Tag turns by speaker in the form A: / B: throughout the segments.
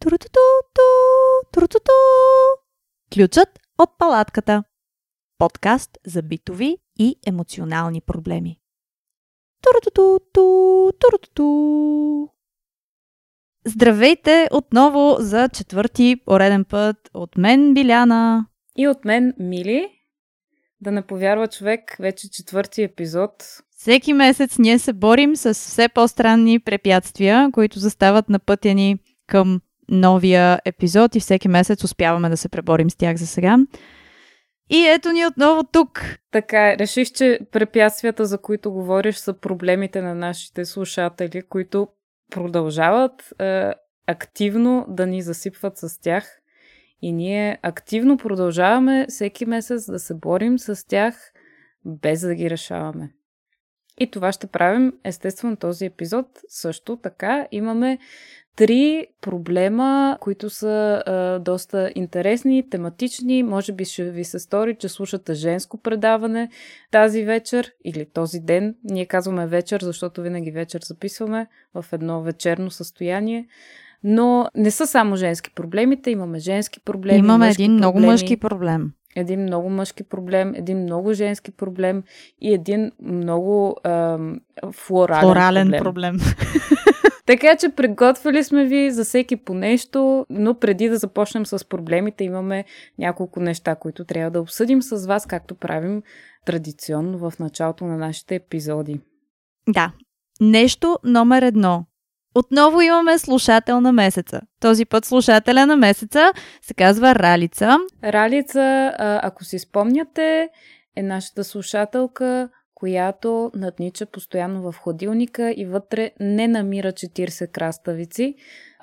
A: Турутуту. Ключът от палатката. Подкаст за битови и емоционални проблеми. Турутуту. Здравейте отново за четвърти пореден път от мен Биляна.
B: И от мен Мили. Да не повярва човек, вече четвърти епизод.
A: Всеки месец ние се борим с все по-странни препятствия, които застават на пътя ни към новия епизод и всеки месец успяваме да се преборим с тях за сега. И ето ни отново тук.
B: Така, е, реших, че препятствията, за които говориш, са проблемите на нашите слушатели, които продължават е, активно да ни засипват с тях. И ние активно продължаваме всеки месец да се борим с тях, без да ги решаваме. И това ще правим естествено този епизод. Също така имаме три проблема, които са а, доста интересни, тематични. Може би ще ви се стори, че слушате женско предаване тази вечер или този ден. Ние казваме вечер, защото винаги вечер записваме в едно вечерно състояние. Но не са само женски проблемите, имаме женски проблеми.
A: Имаме един
B: проблеми,
A: много мъжки проблем.
B: Един много мъжки проблем, един много женски проблем и един много ам, флорален,
A: Флорален
B: проблем.
A: проблем.
B: Така че приготвили сме ви за всеки по нещо, но преди да започнем с проблемите, имаме няколко неща, които трябва да обсъдим с вас, както правим традиционно в началото на нашите епизоди.
A: Да. Нещо номер едно. Отново имаме слушател на месеца. Този път слушателя на месеца се казва Ралица.
B: Ралица, ако си спомняте, е нашата слушателка, която наднича постоянно в хладилника и вътре не намира 40 краставици.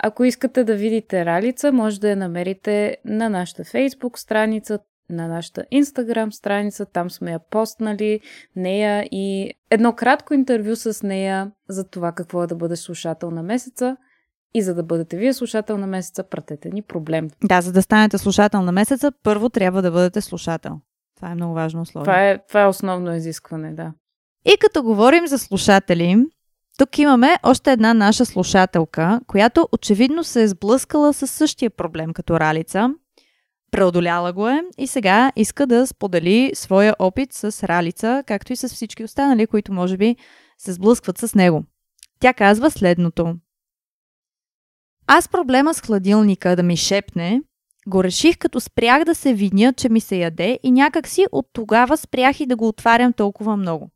B: Ако искате да видите Ралица, може да я намерите на нашата фейсбук страница, на нашата инстаграм страница, там сме я постнали, нея и едно кратко интервю с нея за това какво е да бъдеш слушател на месеца. И за да бъдете вие слушател на месеца, пратете ни проблем.
A: Да, за да станете слушател на месеца, първо трябва да бъдете слушател. Това е много важно условие.
B: Това е, това е основно изискване, да.
A: И като говорим за слушатели, тук имаме още една наша слушателка, която очевидно се е сблъскала с същия проблем като Ралица. Преодоляла го е и сега иска да сподели своя опит с Ралица, както и с всички останали, които може би се сблъскват с него. Тя казва следното. Аз проблема с хладилника да ми шепне, го реших като спрях да се виня, че ми се яде и някак си от тогава спрях и да го отварям толкова много.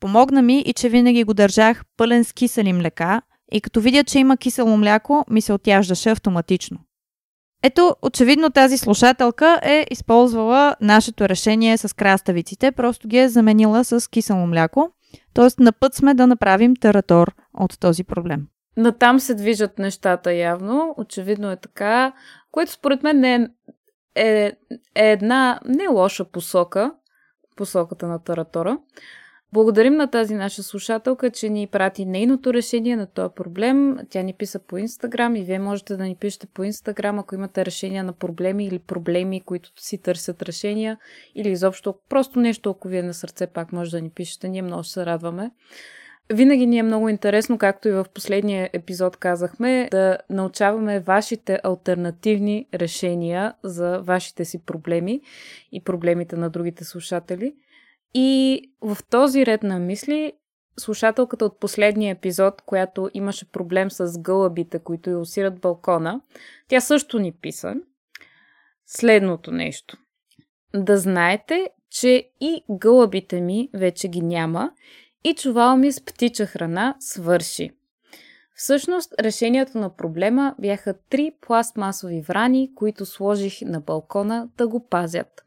A: Помогна ми и че винаги го държах пълен с кисели млека и като видя, че има кисело мляко, ми се отяждаше автоматично. Ето, очевидно тази слушателка е използвала нашето решение с краставиците, просто ги е заменила с кисело мляко, т.е. на път сме да направим таратор от този проблем.
B: Натам се движат нещата явно, очевидно е така, което според мен е, е, е една не лоша посока, посоката на таратора. Благодарим на тази наша слушателка, че ни прати нейното решение на този проблем. Тя ни писа по Инстаграм и вие можете да ни пишете по Инстаграм, ако имате решения на проблеми или проблеми, които си търсят решения или изобщо просто нещо, ако ви е на сърце, пак може да ни пишете. Ние много се радваме. Винаги ни е много интересно, както и в последния епизод казахме, да научаваме вашите альтернативни решения за вашите си проблеми и проблемите на другите слушатели. И в този ред на мисли, слушателката от последния епизод, която имаше проблем с гълъбите, които й усират балкона, тя също ни писа следното нещо. Да знаете, че и гълъбите ми вече ги няма и чувал ми с птича храна свърши. Всъщност, решението на проблема бяха три пластмасови врани, които сложих на балкона да го пазят.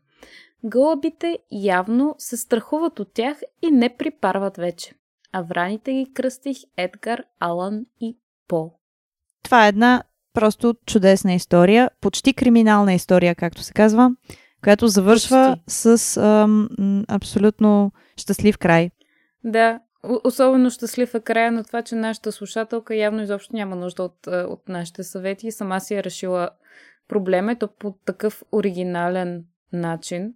B: Гълъбите явно се страхуват от тях и не припарват вече. А враните ги кръстих Едгар, Алън и Пол.
A: Това е една просто чудесна история, почти криминална история, както се казва, която завършва
B: Почти.
A: с ам, абсолютно щастлив край.
B: Да, особено щастлив е края на това, че нашата слушателка явно изобщо няма нужда от, а, от нашите съвети и сама си е решила проблема, то по такъв оригинален начин.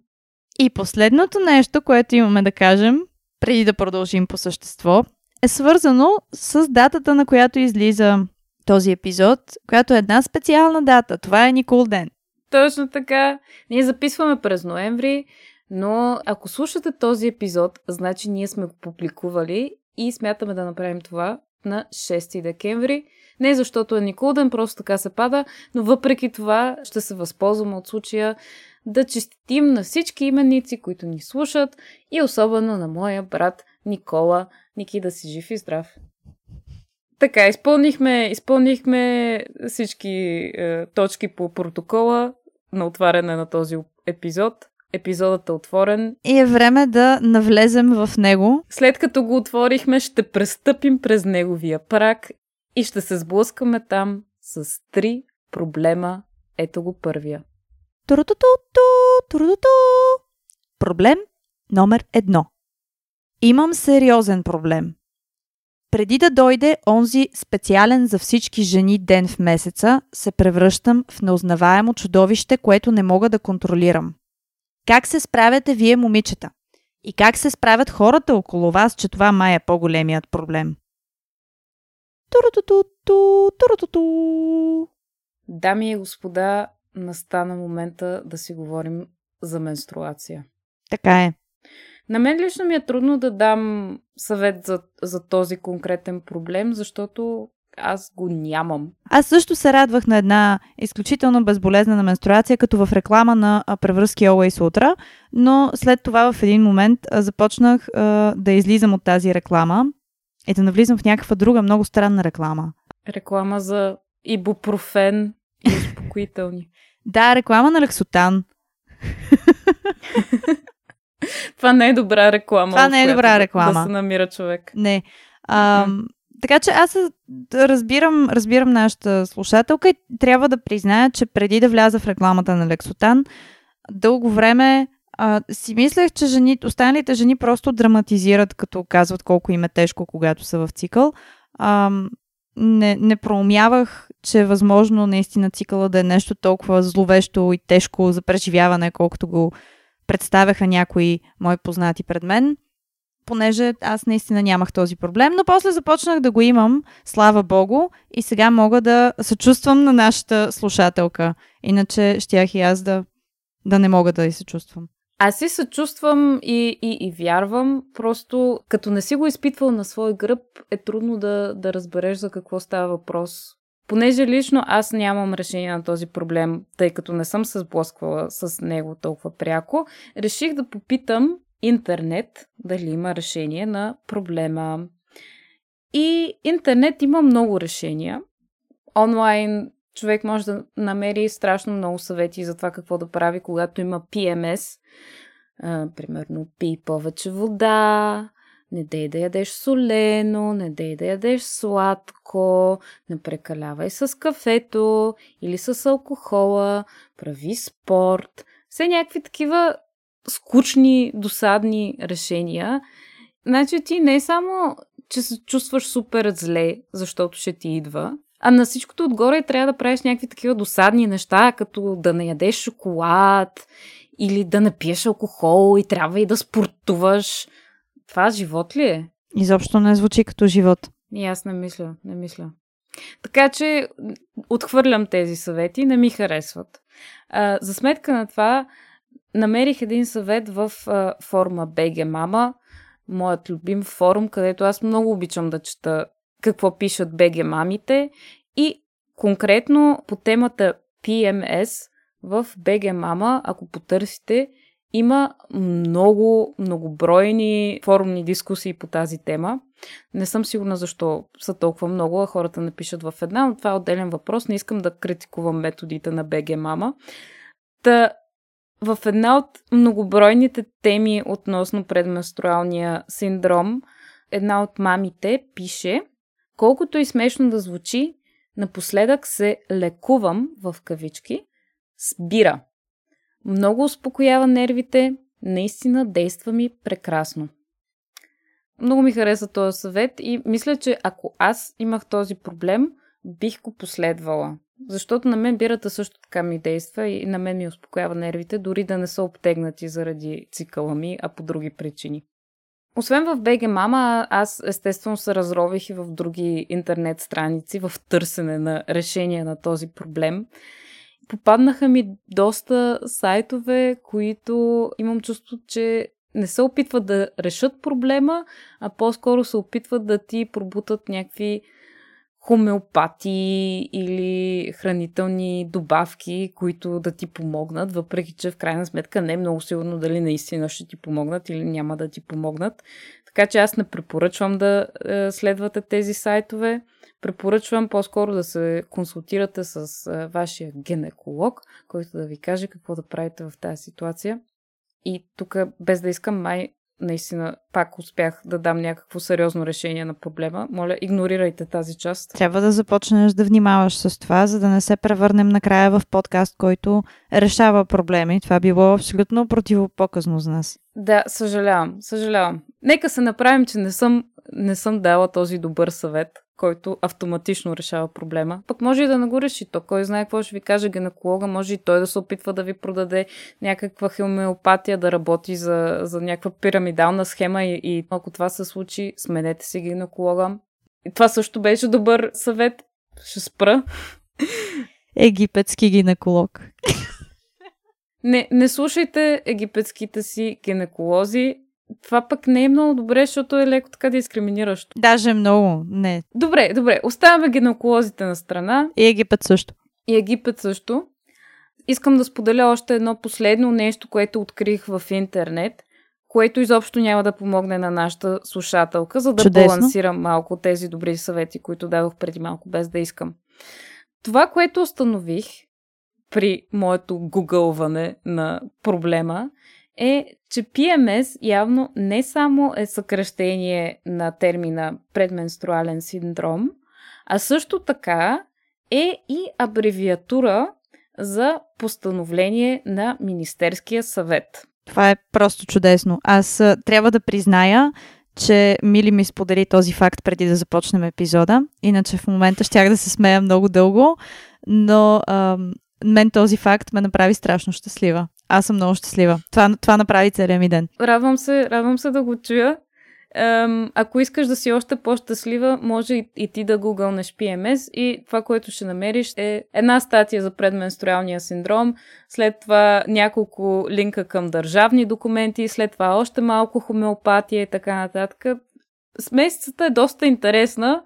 A: И последното нещо, което имаме да кажем, преди да продължим по същество, е свързано с датата, на която излиза този епизод, която е една специална дата. Това е Никол ден.
B: Точно така. Ние записваме през ноември, но ако слушате този епизод, значи ние сме го публикували и смятаме да направим това на 6 декември. Не защото е Николден, просто така се пада, но въпреки това ще се възползваме от случая да честитим на всички именици, които ни слушат и особено на моя брат Никола. Ники да си жив и здрав. Така, изпълнихме, изпълнихме всички е, точки по протокола на отваряне на този епизод. Епизодът е отворен.
A: И е време да навлезем в него.
B: След като го отворихме, ще престъпим през неговия прак и ще се сблъскаме там с три проблема. Ето го първия.
A: Проблем номер едно. Имам сериозен проблем. Преди да дойде онзи специален за всички жени ден в месеца, се превръщам в неузнаваемо чудовище, което не мога да контролирам. Как се справяте вие, момичета? И как се справят хората около вас, че това май е по-големият проблем? Турутуту, турутуту.
B: Дами и господа, настана момента да си говорим за менструация.
A: Така е.
B: На мен лично ми е трудно да дам съвет за, за този конкретен проблем, защото аз го нямам.
A: Аз също се радвах на една изключително безболезнена менструация, като в реклама на превръзки Always Ultra, но след това в един момент започнах а, да излизам от тази реклама и да навлизам в някаква друга много странна реклама.
B: Реклама за ибупрофен и успокоителни.
A: да, реклама на Лексотан.
B: Това не е добра реклама.
A: Това не е добра реклама.
B: Да се намира човек.
A: Не. А. Така че аз разбирам, разбирам нашата слушателка и трябва да призная, че преди да вляза в рекламата на Лексотан, дълго време а, си мислех, че жени, останалите жени просто драматизират, като казват колко им е тежко, когато са в цикъл. А, не, не проумявах, че е възможно наистина цикъла да е нещо толкова зловещо и тежко за преживяване, колкото го представяха някои мои познати пред мен, понеже аз наистина нямах този проблем, но после започнах да го имам, слава богу, и сега мога да съчувствам на нашата слушателка. Иначе щях и аз да, да не мога да и се чувствам.
B: Аз си съчувствам и, и, и вярвам, просто като не си го изпитвал на свой гръб, е трудно да, да разбереш за какво става въпрос. Понеже лично аз нямам решение на този проблем, тъй като не съм се сблъсквала с него толкова пряко, реших да попитам интернет дали има решение на проблема. И интернет има много решения. Онлайн човек може да намери страшно много съвети за това какво да прави, когато има PMS. А, примерно, пи повече вода, не дей да ядеш солено, не дей да ядеш сладко, не прекалявай с кафето или с алкохола, прави спорт. Все някакви такива скучни, досадни решения. Значи ти не само, че се чувстваш супер зле, защото ще ти идва, а на всичкото отгоре трябва да правиш някакви такива досадни неща, като да не ядеш шоколад или да не пиеш алкохол и трябва и да спортуваш. Това живот ли е?
A: Изобщо не звучи като живот.
B: И аз не мисля, не мисля. Така че отхвърлям тези съвети, не ми харесват. А, за сметка на това, намерих един съвет в а, форума BG Mama, моят любим форум, където аз много обичам да чета какво пишат BG мамите и конкретно по темата PMS в BG Mama, ако потърсите, има много, многобройни форумни дискусии по тази тема. Не съм сигурна защо са толкова много, а хората не пишат в една, но това е отделен въпрос. Не искам да критикувам методите на BG Mama. Та, в една от многобройните теми относно предменструалния синдром, една от мамите пише, колкото и смешно да звучи, напоследък се лекувам в кавички, спира. Много успокоява нервите, наистина действа ми прекрасно. Много ми хареса този съвет и мисля, че ако аз имах този проблем, бих го последвала. Защото на мен бирата също така ми действа и на мен ми успокоява нервите, дори да не са обтегнати заради цикъла ми, а по други причини. Освен в BG Mama, аз естествено се разрових и в други интернет страници в търсене на решение на този проблем. Попаднаха ми доста сайтове, които имам чувство, че не се опитват да решат проблема, а по-скоро се опитват да ти пробутат някакви хомеопати или хранителни добавки, които да ти помогнат, въпреки че в крайна сметка не е много сигурно дали наистина ще ти помогнат или няма да ти помогнат. Така че аз не препоръчвам да е, следвате тези сайтове. Препоръчвам по-скоро да се консултирате с е, вашия гинеколог, който да ви каже какво да правите в тази ситуация. И тук, без да искам, май наистина пак успях да дам някакво сериозно решение на проблема. Моля, игнорирайте тази част.
A: Трябва да започнеш да внимаваш с това, за да не се превърнем накрая в подкаст, който решава проблеми. Това било абсолютно противопоказно за нас.
B: Да, съжалявам, съжалявам. Нека се направим, че не съм, не съм дала този добър съвет който автоматично решава проблема. Пък може и да не го реши. То кой знае какво ще ви каже гинеколога, може и той да се опитва да ви продаде някаква хомеопатия, да работи за, за някаква пирамидална схема и, и ако това се случи, сменете си гинеколога. И това също беше добър съвет. Ще спра.
A: Египетски гинеколог.
B: Не, не слушайте египетските си гинеколози, това пък не е много добре, защото е леко така дискриминиращо.
A: Даже много, не.
B: Добре, добре. Оставяме гинеколозите на страна.
A: И Египет също.
B: И Египет също. Искам да споделя още едно последно нещо, което открих в интернет, което изобщо няма да помогне на нашата слушателка, за да Чудесно. балансирам малко тези добри съвети, които дадох преди малко, без да искам. Това, което установих при моето гугълване на проблема, е, че PMS явно не само е съкръщение на термина предменструален синдром, а също така е и абревиатура за постановление на Министерския съвет.
A: Това е просто чудесно. Аз трябва да призная, че Мили ми сподели този факт преди да започнем епизода. Иначе в момента щях да се смея много дълго, но ам, мен този факт ме направи страшно щастлива. Аз съм много щастлива. Това, това направи целият ми ден.
B: Радвам се, радвам се да го чуя. Ем, ако искаш да си още по-щастлива, може и, и ти да гугълнеш PMS и това, което ще намериш е една статия за предменструалния синдром, след това няколко линка към държавни документи, след това още малко хомеопатия и така нататък. Смесицата е доста интересна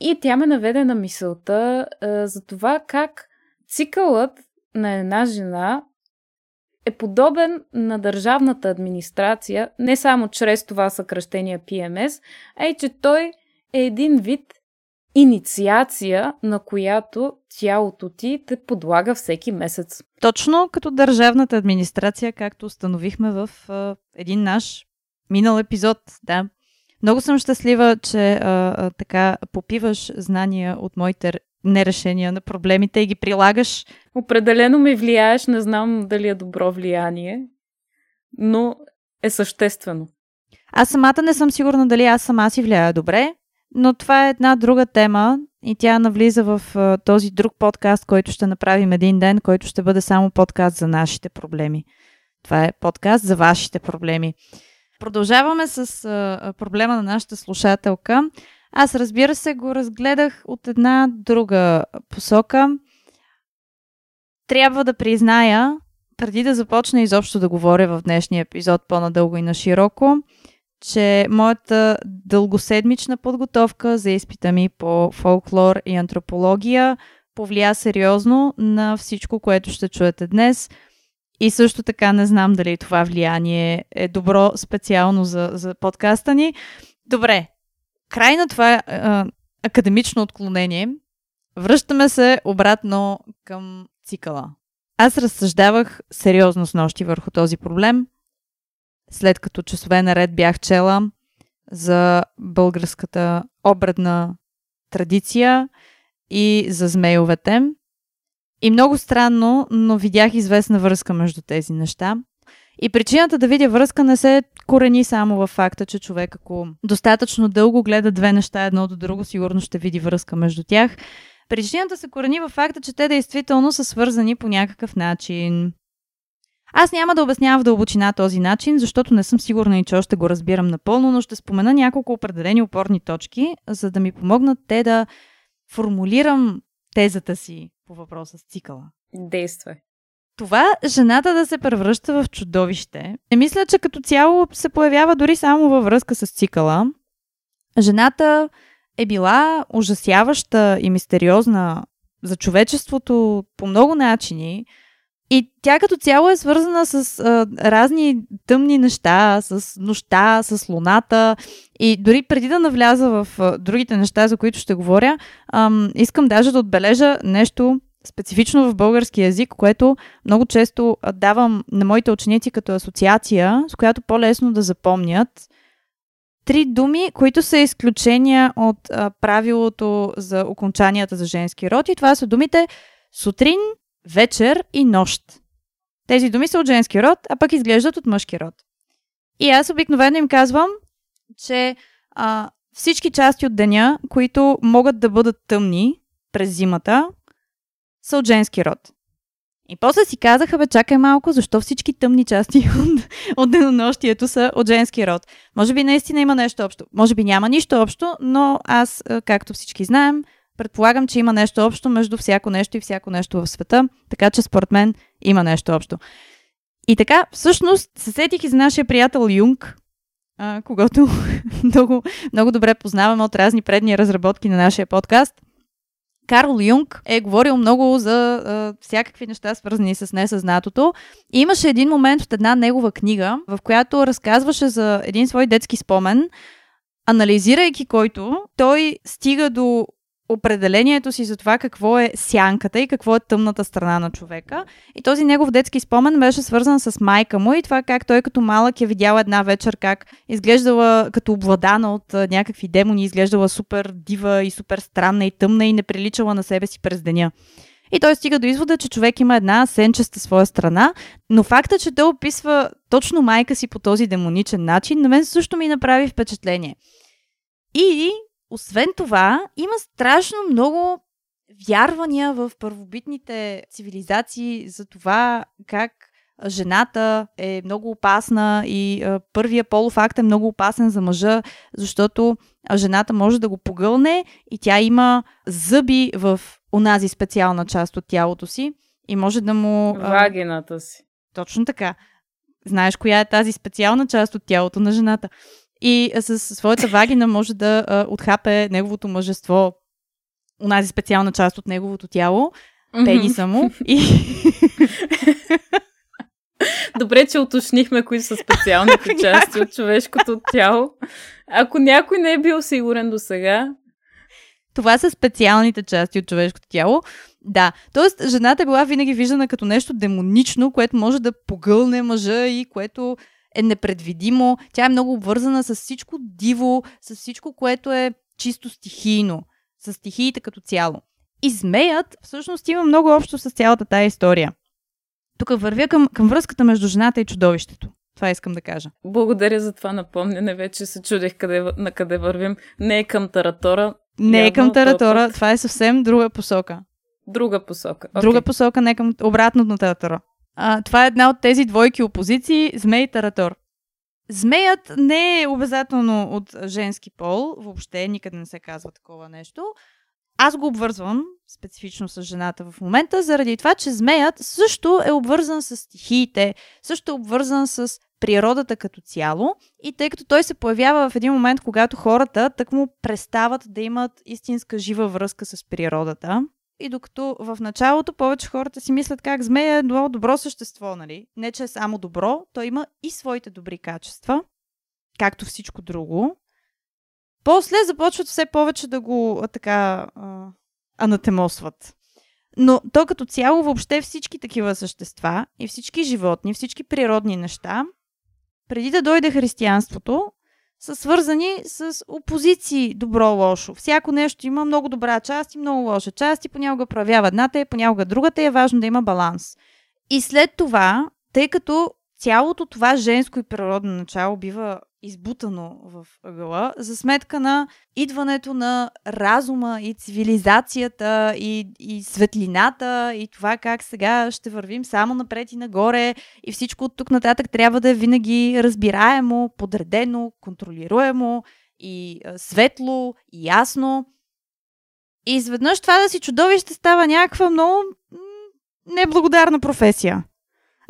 B: и тя ме наведе на мисълта е, за това как цикълът на една жена е подобен на държавната администрация, не само чрез това съкръщение PMS, а и че той е един вид инициация, на която тялото ти те подлага всеки месец.
A: Точно като държавната администрация, както установихме в един наш минал епизод. Да. Много съм щастлива, че а, а, така попиваш знания от моите нерешения на проблемите и ги прилагаш.
B: Определено ме влияеш, не знам дали е добро влияние, но е съществено.
A: Аз самата не съм сигурна дали аз сама си влияя добре, но това е една друга тема и тя навлиза в този друг подкаст, който ще направим един ден, който ще бъде само подкаст за нашите проблеми. Това е подкаст за вашите проблеми. Продължаваме с проблема на нашата слушателка. Аз разбира се го разгледах от една друга посока. Трябва да призная, преди да започна изобщо да говоря в днешния епизод по-надълго и на широко, че моята дългоседмична подготовка за изпита ми по фолклор и антропология повлия сериозно на всичко, което ще чуете днес. И също така не знам дали това влияние е добро специално за, за подкаста ни. Добре, край на това а, академично отклонение, връщаме се обратно към цикъла. Аз разсъждавах сериозно с нощи върху този проблем, след като часове наред бях чела за българската обредна традиция и за змейовете. И много странно, но видях известна връзка между тези неща. И причината да видя връзка не се корени само в факта, че човек ако достатъчно дълго гледа две неща едно до друго, сигурно ще види връзка между тях. Причината се корени в факта, че те действително са свързани по някакъв начин. Аз няма да обяснявам в дълбочина този начин, защото не съм сигурна и че още го разбирам напълно, но ще спомена няколко определени опорни точки, за да ми помогнат те да формулирам тезата си по въпроса с цикъла.
B: Действай.
A: Това жената да се превръща в чудовище, не мисля, че като цяло се появява дори само във връзка с цикъла. Жената е била ужасяваща и мистериозна за човечеството по много начини. И тя като цяло е свързана с а, разни тъмни неща, с нощта, с луната. И дори преди да навляза в а, другите неща, за които ще говоря, ам, искам даже да отбележа нещо специфично в български язик, което много често давам на моите ученици като асоциация, с която по-лесно да запомнят. Три думи, които са изключения от а, правилото за окончанията за женски род и това са думите сутрин, вечер и нощ. Тези думи са от женски род, а пък изглеждат от мъжки род. И аз обикновено им казвам, че а, всички части от деня, които могат да бъдат тъмни през зимата, са от женски род. И после си казаха, бе, чакай малко, защо всички тъмни части от, от денонощието са от женски род. Може би наистина има нещо общо. Може би няма нищо общо, но аз, както всички знаем, предполагам, че има нещо общо между всяко нещо и всяко нещо в света, така че според мен има нещо общо. И така, всъщност, се сетих и за нашия приятел Юнг, а, когато много, много добре познаваме от разни предни разработки на нашия подкаст – Карл Юнг е говорил много за а, всякакви неща, свързани с несъзнатото. И имаше един момент от една негова книга, в която разказваше за един свой детски спомен, анализирайки който, той стига до определението си за това какво е сянката и какво е тъмната страна на човека. И този негов детски спомен беше свързан с майка му и това как той като малък е видял една вечер как изглеждала като обладана от някакви демони, изглеждала супер дива и супер странна и тъмна и не приличала на себе си през деня. И той стига до извода, че човек има една сенчеста своя страна, но факта, че той описва точно майка си по този демоничен начин, на мен също ми направи впечатление. И освен това, има страшно много вярвания в първобитните цивилизации за това как жената е много опасна и а, първия полов акт е много опасен за мъжа, защото жената може да го погълне и тя има зъби в онази специална част от тялото си и може да му...
B: Вагината си.
A: Точно така. Знаеш коя е тази специална част от тялото на жената и с своята вагина може да а, отхапе неговото мъжество, онази специална част от неговото тяло, пениса му и...
B: Добре, че уточнихме кои са специалните части от човешкото тяло. Ако някой не е бил сигурен до сега.
A: Това са специалните части от човешкото тяло. Да, т.е. жената е била винаги виждана като нещо демонично, което може да погълне мъжа и което е непредвидимо. Тя е много обвързана с всичко диво, с всичко, което е чисто стихийно, с стихиите като цяло. И змеят всъщност има много общо с цялата тая история. Тук вървя към, към връзката между жената и чудовището. Това искам да кажа.
B: Благодаря за това напомняне. Вече се чудех къде, на къде вървим. Не е към Таратора.
A: Не е към Таратора. Това е съвсем друга посока.
B: Друга посока. Okay.
A: Друга посока, не към обратното на Таратора. А, това е една от тези двойки опозиции Змей и Таратор. Змеят не е обязателно от женски пол, въобще никъде не се казва такова нещо. Аз го обвързвам специфично с жената в момента, заради това, че змеят също е обвързан с стихиите, също е обвързан с природата като цяло и тъй като той се появява в един момент, когато хората так му престават да имат истинска жива връзка с природата, и докато в началото повече хората си мислят как змея е едно добро същество, нали? Не, че е само добро, то има и своите добри качества, както всичко друго. После започват все повече да го така анатемосват. Но то като цяло въобще всички такива същества и всички животни, всички природни неща, преди да дойде християнството, са свързани с опозиции добро-лошо. Всяко нещо има много добра част и много лоша част и понякога проявява едната и понякога другата и е важно да има баланс. И след това, тъй като цялото това женско и природно начало бива избутано в ъгъла, за сметка на идването на разума и цивилизацията и, и светлината и това как сега ще вървим само напред и нагоре и всичко от тук нататък трябва да е винаги разбираемо, подредено, контролируемо и светло и ясно. И изведнъж това да си чудовище става някаква много неблагодарна професия.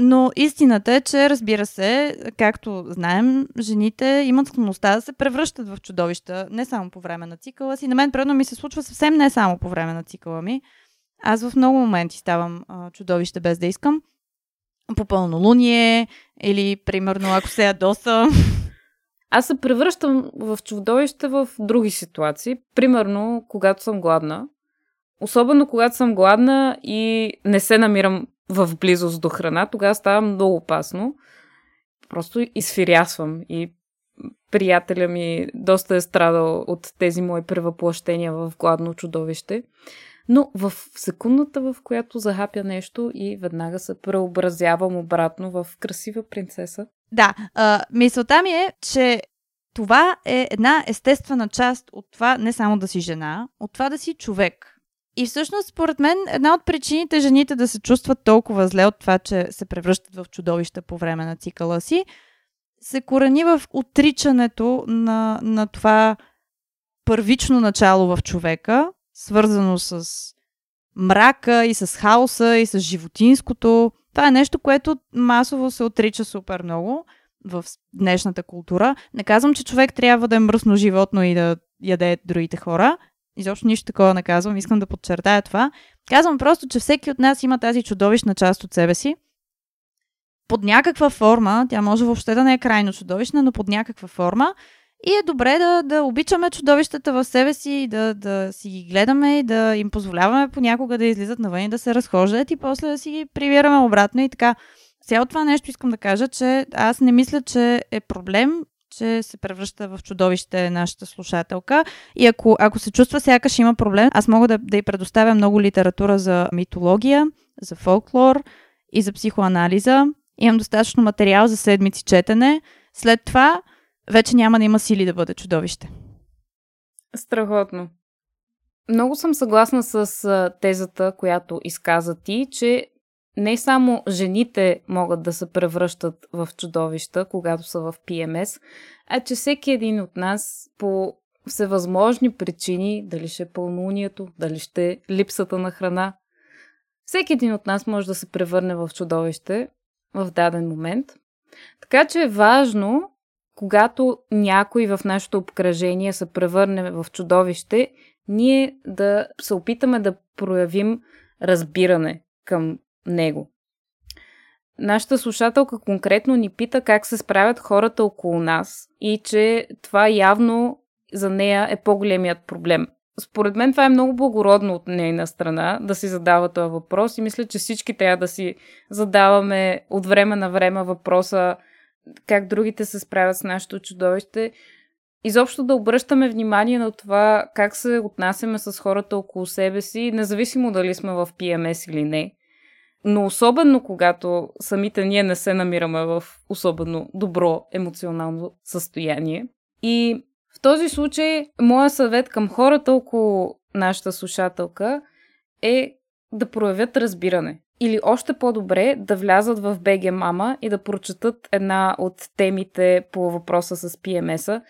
A: Но истината е, че разбира се, както знаем, жените имат склонността да се превръщат в чудовища не само по време на цикъла си. На мен, предно ми се случва съвсем не само по време на цикъла ми. Аз в много моменти ставам а, чудовище без да искам. По пълнолуние или, примерно, ако се ядосам.
B: Аз се превръщам в чудовище в други ситуации. Примерно, когато съм гладна. Особено когато съм гладна и не се намирам в близост до храна, тогава става много опасно. Просто изфирясвам и приятеля ми доста е страдал от тези мои превъплъщения в гладно чудовище. Но в секундата, в която захапя нещо и веднага се преобразявам обратно в красива принцеса.
A: Да, а, мисълта ми е, че това е една естествена част от това не само да си жена, от това да си човек. И всъщност, според мен, една от причините жените да се чувстват толкова зле от това, че се превръщат в чудовища по време на цикъла си, се корени в отричането на, на това първично начало в човека, свързано с мрака и с хаоса и с животинското. Това е нещо, което масово се отрича супер много в днешната култура. Не казвам, че човек трябва да е мръсно животно и да яде другите хора, Изобщо нищо такова не казвам, искам да подчертая това. Казвам просто, че всеки от нас има тази чудовищна част от себе си. Под някаква форма, тя може въобще да не е крайно чудовищна, но под някаква форма. И е добре да, да обичаме чудовищата в себе си, да, да си ги гледаме и да им позволяваме понякога да излизат навън и да се разхождат и после да си ги привираме обратно и така. Цяло това нещо искам да кажа, че аз не мисля, че е проблем че се превръща в чудовище нашата слушателка. И ако, ако се чувства сякаш има проблем, аз мога да, да й предоставя много литература за митология, за фолклор и за психоанализа. Имам достатъчно материал за седмици четене. След това вече няма да има сили да бъде чудовище.
B: Страхотно. Много съм съгласна с тезата, която изказа ти, че не само жените могат да се превръщат в чудовища, когато са в ПМС, а че всеки един от нас по всевъзможни причини, дали ще е пълнунието, дали ще е липсата на храна, всеки един от нас може да се превърне в чудовище в даден момент. Така че е важно, когато някой в нашето обкръжение се превърне в чудовище, ние да се опитаме да проявим разбиране към него. Нашата слушателка конкретно ни пита как се справят хората около нас и че това явно за нея е по-големият проблем. Според мен това е много благородно от нейна страна да си задава този въпрос и мисля, че всички трябва да си задаваме от време на време въпроса как другите се справят с нашето чудовище. Изобщо да обръщаме внимание на това как се отнасяме с хората около себе си, независимо дали сме в PMS или не но особено когато самите ние не се намираме в особено добро емоционално състояние. И в този случай, моя съвет към хората около нашата слушателка е да проявят разбиране. Или още по-добре да влязат в БГ Мама и да прочетат една от темите по въпроса с PMS-а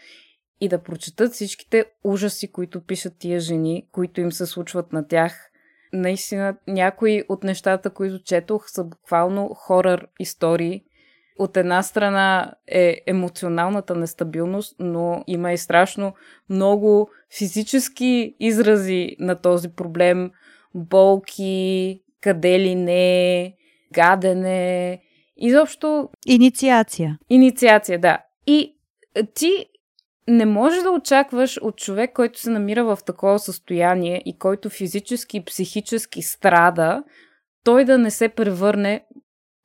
B: и да прочетат всичките ужаси, които пишат тия жени, които им се случват на тях наистина някои от нещата, които четох, са буквално хорър истории. От една страна е емоционалната нестабилност, но има и страшно много физически изрази на този проблем. Болки, къде ли не, гадене, изобщо...
A: Инициация.
B: Инициация, да. И ти не можеш да очакваш от човек, който се намира в такова състояние и който физически и психически страда, той да не се превърне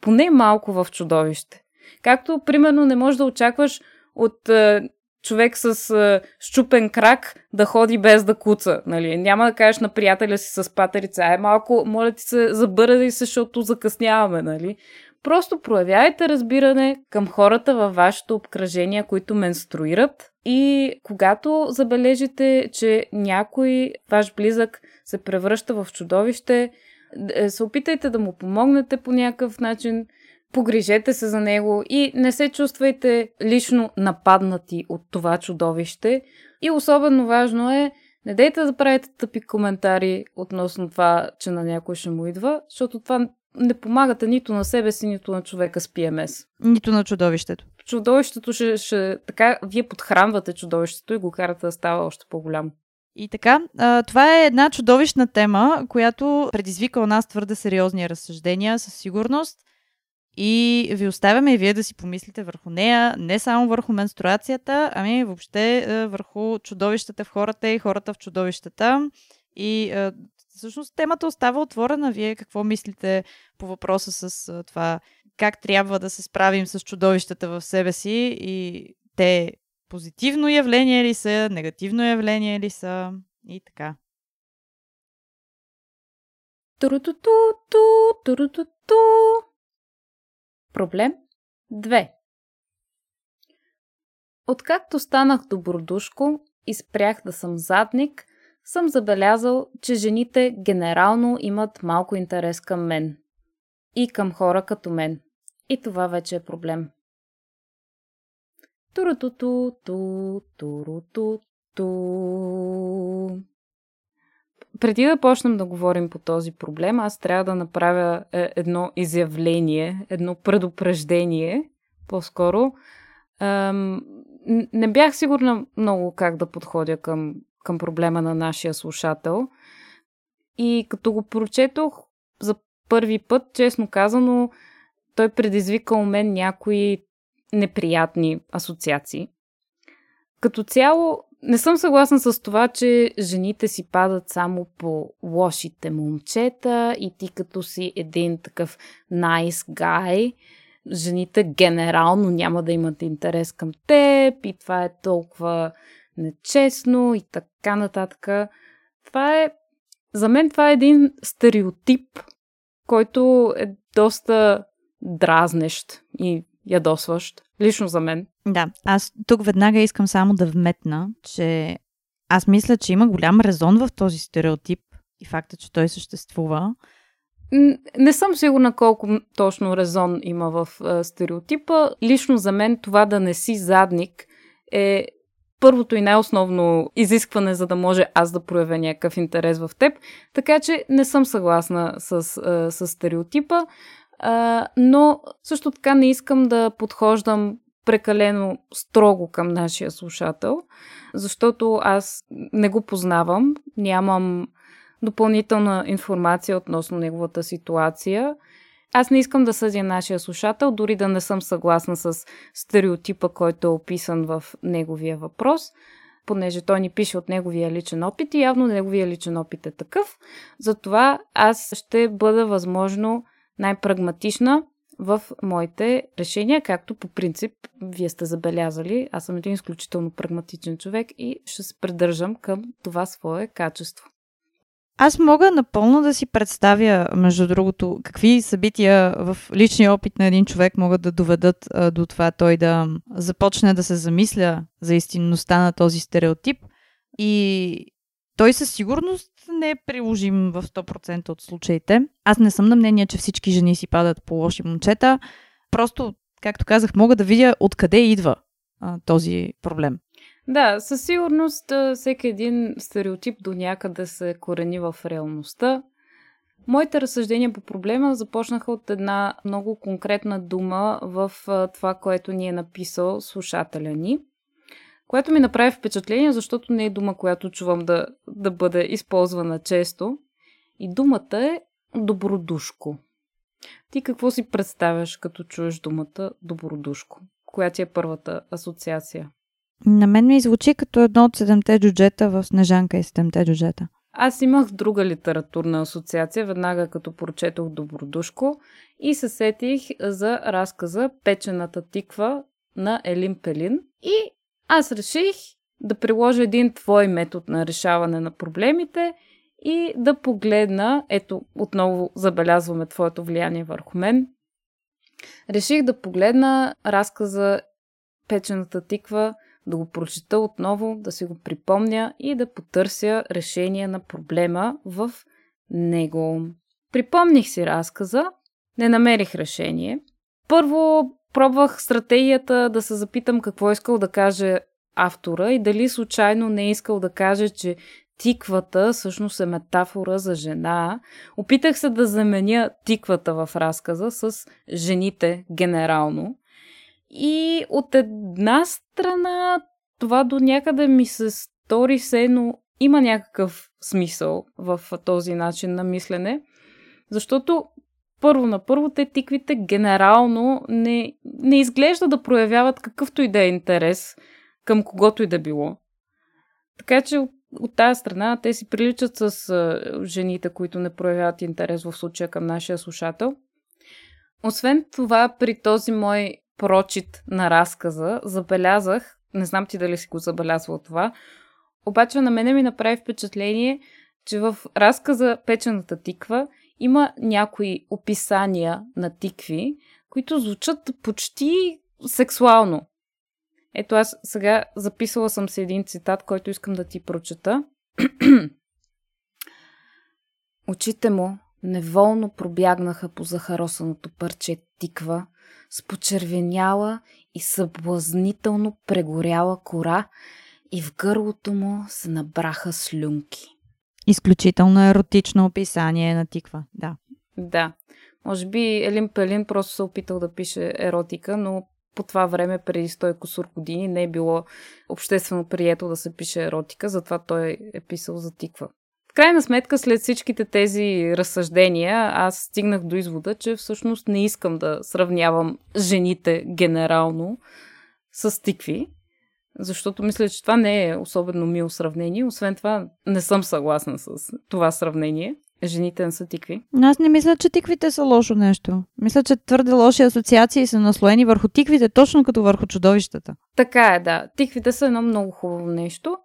B: поне малко в чудовище. Както, примерно, не можеш да очакваш от е, човек с е, щупен крак да ходи без да куца. Нали? Няма да кажеш на приятеля си с патерица, ай малко, моля ти се, забързай се, защото закъсняваме. Нали? Просто проявявайте разбиране към хората във вашето обкръжение, които менструират и когато забележите, че някой ваш близък се превръща в чудовище, е, се опитайте да му помогнете по някакъв начин, погрижете се за него и не се чувствайте лично нападнати от това чудовище. И особено важно е, не дейте да правите тъпи коментари относно това, че на някой ще му идва, защото това не помагате нито на себе си, нито на човека с ПМС.
A: Нито на чудовището.
B: Чудовището ще, ще така, вие подхранвате чудовището и го карате да става още по-голямо.
A: И така, това е една чудовищна тема, която предизвика у нас твърде сериозни разсъждения със сигурност. И ви оставяме и вие да си помислите върху нея, не само върху менструацията, ами въобще върху чудовищата в хората и хората в чудовищата. И всъщност темата остава отворена. Вие какво мислите по въпроса с това как трябва да се справим с чудовищата в себе си и те позитивно явление ли са, негативно явление ли са и така.
B: Проблем 2 Откакто станах добродушко и спрях да съм задник, съм забелязал, че жените генерално имат малко интерес към мен. И към хора като мен. И това вече е проблем. Турутуту, ту, туруту, ту. Преди да почнем да говорим по този проблем, аз трябва да направя е, едно изявление, едно предупреждение, по-скоро. Не бях сигурна много как да подходя към, към проблема на нашия слушател. И като го прочетох за първи път, честно казано, той предизвика у мен някои неприятни асоциации. Като цяло, не съм съгласна с това, че жените си падат само по лошите момчета и ти като си един такъв nice guy, жените генерално няма да имат интерес към теб и това е толкова нечестно и така нататък. Това е, за мен това е един стереотип, който е доста дразнещ и ядосващ. Лично за мен.
A: Да, аз тук веднага искам само да вметна, че аз мисля, че има голям резон в този стереотип и факта, че той съществува.
B: Не съм сигурна колко точно резон има в стереотипа. Лично за мен това да не си задник е първото и най-основно изискване, за да може аз да проявя някакъв интерес в теб. Така че не съм съгласна с, с стереотипа. Но също така не искам да подхождам прекалено строго към нашия слушател, защото аз не го познавам, нямам допълнителна информация относно неговата ситуация. Аз не искам да съдя нашия слушател, дори да не съм съгласна с стереотипа, който е описан в неговия въпрос, понеже той ни пише от неговия личен опит и явно неговия личен опит е такъв. Затова аз ще бъда възможно най-прагматична в моите решения, както по принцип вие сте забелязали. Аз съм един изключително прагматичен човек и ще се придържам към това свое качество.
A: Аз мога напълно да си представя, между другото, какви събития в личния опит на един човек могат да доведат а, до това той да започне да се замисля за истинността на този стереотип. И той със сигурност не е приложим в 100% от случаите. Аз не съм на мнение, че всички жени си падат по лоши момчета. Просто, както казах, мога да видя откъде идва а, този проблем.
B: Да, със сигурност всеки един стереотип до някъде се корени в реалността. Моите разсъждения по проблема започнаха от една много конкретна дума в това, което ни е написал слушателя ни – което ми направи впечатление, защото не е дума, която чувам да, да бъде използвана често. И думата е добродушко. Ти какво си представяш, като чуеш думата добродушко? Коя ти е първата асоциация?
A: На мен ми звучи като едно от седемте джуджета в Снежанка и седемте джуджета.
B: Аз имах друга литературна асоциация, веднага като прочетох Добродушко и се сетих за разказа Печената тиква на Елин Пелин и аз реших да приложа един твой метод на решаване на проблемите и да погледна, ето отново забелязваме твоето влияние върху мен, Реших да погледна разказа Печената тиква, да го прочета отново, да си го припомня и да потърся решение на проблема в него. Припомних си разказа, не намерих решение. Първо пробвах стратегията да се запитам какво искал да каже автора и дали случайно не е искал да каже, че тиквата всъщност е метафора за жена. Опитах се да заменя тиквата в разказа с жените генерално. И от една страна това до някъде ми се стори се, но има някакъв смисъл в този начин на мислене, защото първо на първо те тиквите генерално не, не изглежда да проявяват какъвто и да е интерес към когото и да било. Така че от, тази страна те си приличат с а, жените, които не проявяват интерес в случая към нашия слушател. Освен това, при този мой прочит на разказа, забелязах, не знам ти дали си го забелязвал това, обаче на мене ми направи впечатление, че в разказа Печената тиква има някои описания на тикви, които звучат почти сексуално. Ето аз сега записала съм си един цитат, който искам да ти прочета. Очите му неволно пробягнаха по захаросаното парче тиква, с почервеняла и съблазнително прегоряла кора и в гърлото му се набраха слюнки.
A: Изключително еротично описание на тиква, да.
B: Да. Може би Елин Пелин просто се опитал да пише еротика, но по това време, преди 100 кусор години, не е било обществено прието да се пише еротика, затова той е писал за тиква. В крайна сметка, след всичките тези разсъждения, аз стигнах до извода, че всъщност не искам да сравнявам жените генерално с тикви, защото мисля, че това не е особено мило сравнение. Освен това, не съм съгласна с това сравнение. Жените не са тикви.
A: Аз не мисля, че тиквите са лошо нещо. Мисля, че твърде лоши асоциации са наслоени върху тиквите, точно като върху чудовищата.
B: Така е, да. Тиквите са едно много хубаво нещо,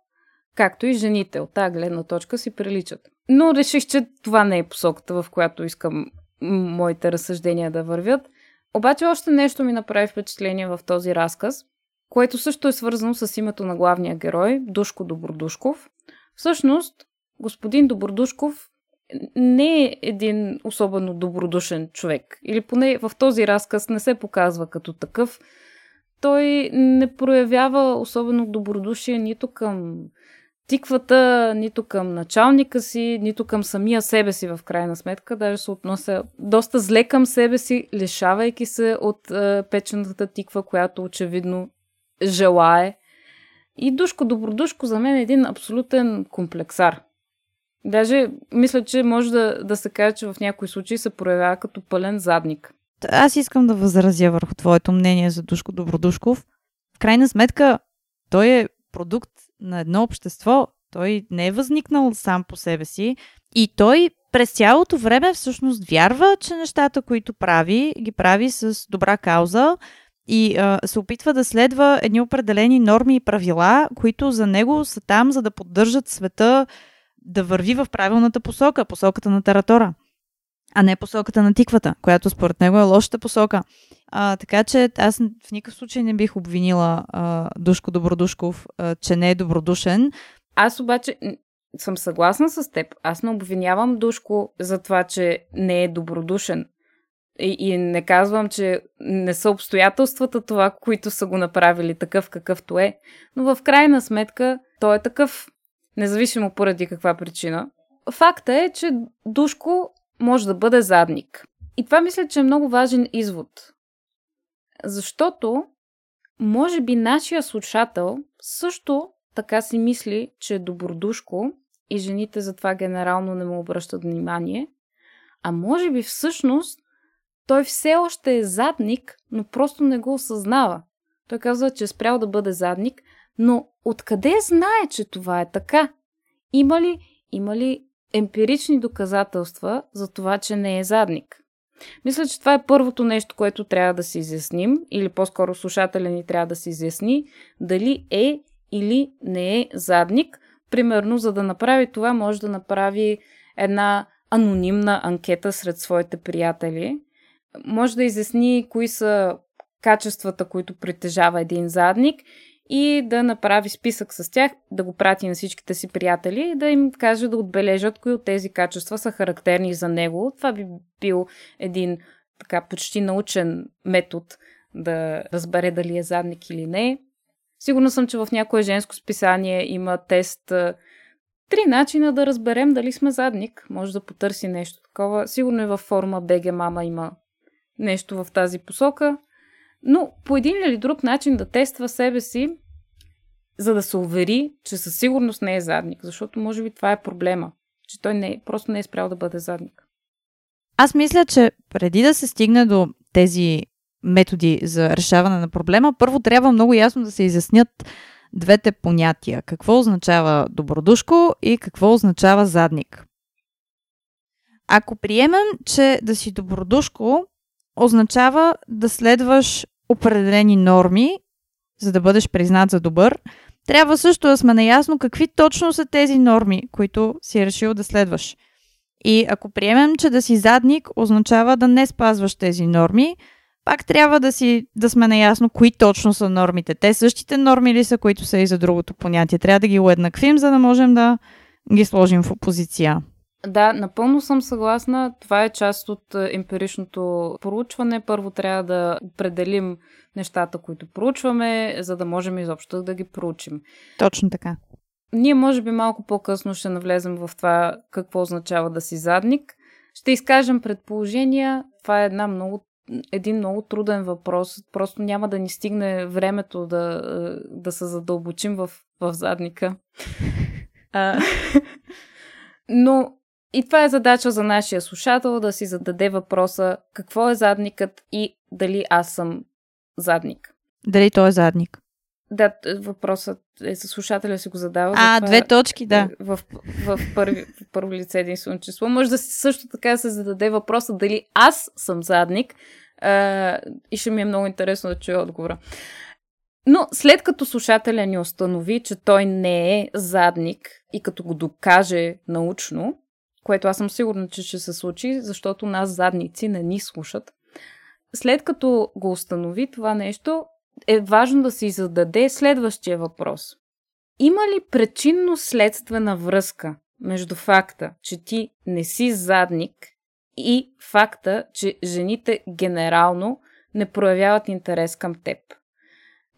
B: както и жените от тази гледна точка си приличат. Но реших, че това не е посоката, в която искам моите разсъждения да вървят. Обаче още нещо ми направи впечатление в този разказ – което също е свързано с името на главния герой, Душко Добродушков. Всъщност, господин Добродушков не е един особено добродушен човек. Или поне в този разказ не се показва като такъв. Той не проявява особено добродушие нито към тиквата, нито към началника си, нито към самия себе си в крайна сметка. Даже се относя доста зле към себе си, лишавайки се от е, печената тиква, която очевидно желае. И Душко Добродушко за мен е един абсолютен комплексар. Даже мисля, че може да, да се каже, че в някои случаи се проявява като пълен задник.
A: Аз искам да възразя върху твоето мнение за Душко Добродушков. В крайна сметка, той е продукт на едно общество. Той не е възникнал сам по себе си. И той през цялото време всъщност вярва, че нещата, които прави, ги прави с добра кауза, и а, се опитва да следва едни определени норми и правила, които за него са там, за да поддържат света да върви в правилната посока, посоката на Таратора, а не посоката на тиквата, която според него е лошата посока. А, така че аз в никакъв случай не бих обвинила а, Душко Добродушков, а, че не е добродушен.
B: Аз обаче съм съгласна с теб. Аз не обвинявам Душко за това, че не е добродушен. И, и не казвам, че не са обстоятелствата това, които са го направили такъв какъвто е, но в крайна сметка той е такъв, независимо поради каква причина. Факта е, че Душко може да бъде задник. И това мисля, че е много важен извод. Защото, може би, нашия слушател също така си мисли, че е добродушко и жените затова генерално не му обръщат внимание, а може би всъщност той все още е задник, но просто не го осъзнава. Той казва, че е спрял да бъде задник, но откъде знае, че това е така? Има ли, има ли емпирични доказателства за това, че не е задник? Мисля, че това е първото нещо, което трябва да се изясним, или по-скоро слушателя ни трябва да се изясни, дали е или не е задник. Примерно, за да направи това, може да направи една анонимна анкета сред своите приятели може да изясни кои са качествата, които притежава един задник и да направи списък с тях, да го прати на всичките си приятели и да им каже да отбележат кои от тези качества са характерни за него. Това би бил един така почти научен метод да разбере дали е задник или не. Сигурна съм, че в някое женско списание има тест три начина да разберем дали сме задник. Може да потърси нещо такова. Сигурно и във форма BG Мама има нещо в тази посока. Но по един или друг начин да тества себе си, за да се увери, че със сигурност не е задник. Защото може би това е проблема. Че той не, просто не е спрял да бъде задник.
A: Аз мисля, че преди да се стигне до тези методи за решаване на проблема, първо трябва много ясно да се изяснят двете понятия. Какво означава добродушко и какво означава задник. Ако приемем, че да си добродушко означава да следваш определени норми, за да бъдеш признат за добър, трябва също да сме наясно какви точно са тези норми, които си е решил да следваш. И ако приемем, че да си задник означава да не спазваш тези норми, пак трябва да, си, да сме наясно кои точно са нормите. Те същите норми ли са, които са и за другото понятие. Трябва да ги уеднаквим, за да можем да ги сложим в опозиция.
B: Да, напълно съм съгласна. Това е част от е, емпиричното проучване. Първо трябва да определим нещата, които проучваме, за да можем изобщо да ги проучим.
A: Точно така.
B: Ние може би малко по-късно ще навлезем в това какво означава да си задник. Ще изкажем предположения. Това е една много един много труден въпрос. Просто няма да ни стигне времето да, е, да се задълбочим в, в задника. А, но и това е задача за нашия слушател да си зададе въпроса какво е задникът и дали аз съм задник.
A: Дали той е задник?
B: Да, въпросът е за слушателя си го задава.
A: А, това, две точки, да.
B: В, в, в, първи, в първо лице единствено число. Може да си също така се зададе въпроса дали аз съм задник а, и ще ми е много интересно да чуя отговора. Но след като слушателя ни установи, че той не е задник и като го докаже научно, което аз съм сигурна, че ще се случи, защото нас задници не ни слушат, след като го установи това нещо, е важно да си зададе следващия въпрос. Има ли причинно-следствена връзка между факта, че ти не си задник и факта, че жените генерално не проявяват интерес към теб?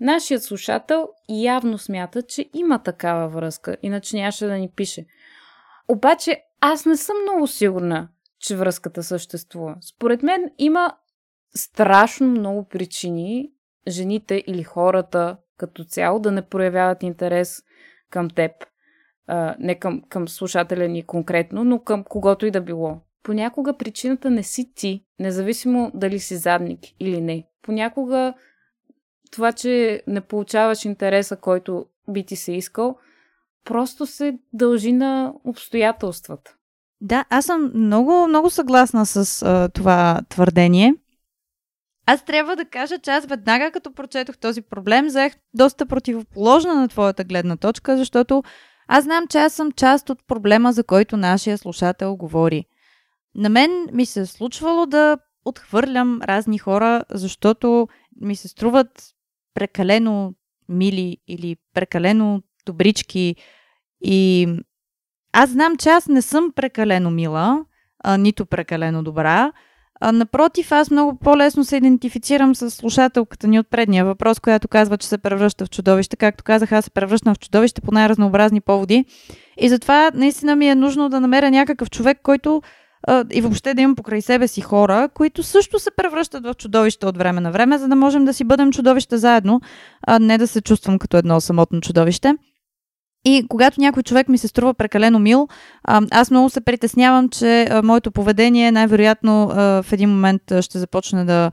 B: Нашият слушател явно смята, че има такава връзка, иначе нямаше да ни пише. Обаче аз не съм много сигурна, че връзката съществува. Според мен има страшно много причини жените или хората като цяло да не проявяват интерес към теб. А, не към, към слушателя ни конкретно, но към когото и да било. Понякога причината не си ти, независимо дали си задник или не. Понякога това, че не получаваш интереса, който би ти се искал, просто се дължи на обстоятелствата.
A: Да, аз съм много, много съгласна с а, това твърдение. Аз трябва да кажа, че аз веднага като прочетох този проблем, заех доста противоположна на твоята гледна точка, защото аз знам, че аз съм част от проблема, за който нашия слушател говори. На мен ми се е случвало да отхвърлям разни хора, защото ми се струват прекалено мили или прекалено добрички. И аз знам, че аз не съм прекалено мила, а, нито прекалено добра. А, напротив, аз много по-лесно се идентифицирам с слушателката ни от предния въпрос, която казва, че се превръща в чудовище. Както казах, аз се превръщам в чудовище по най-разнообразни поводи. И затова наистина ми е нужно да намеря някакъв човек, който а, и въобще да имам покрай себе си хора, които също се превръщат в чудовище от време на време, за да можем да си бъдем чудовище заедно, а не да се чувствам като едно самотно чудовище. И когато някой човек ми се струва прекалено мил, аз много се притеснявам, че моето поведение най-вероятно в един момент ще започне да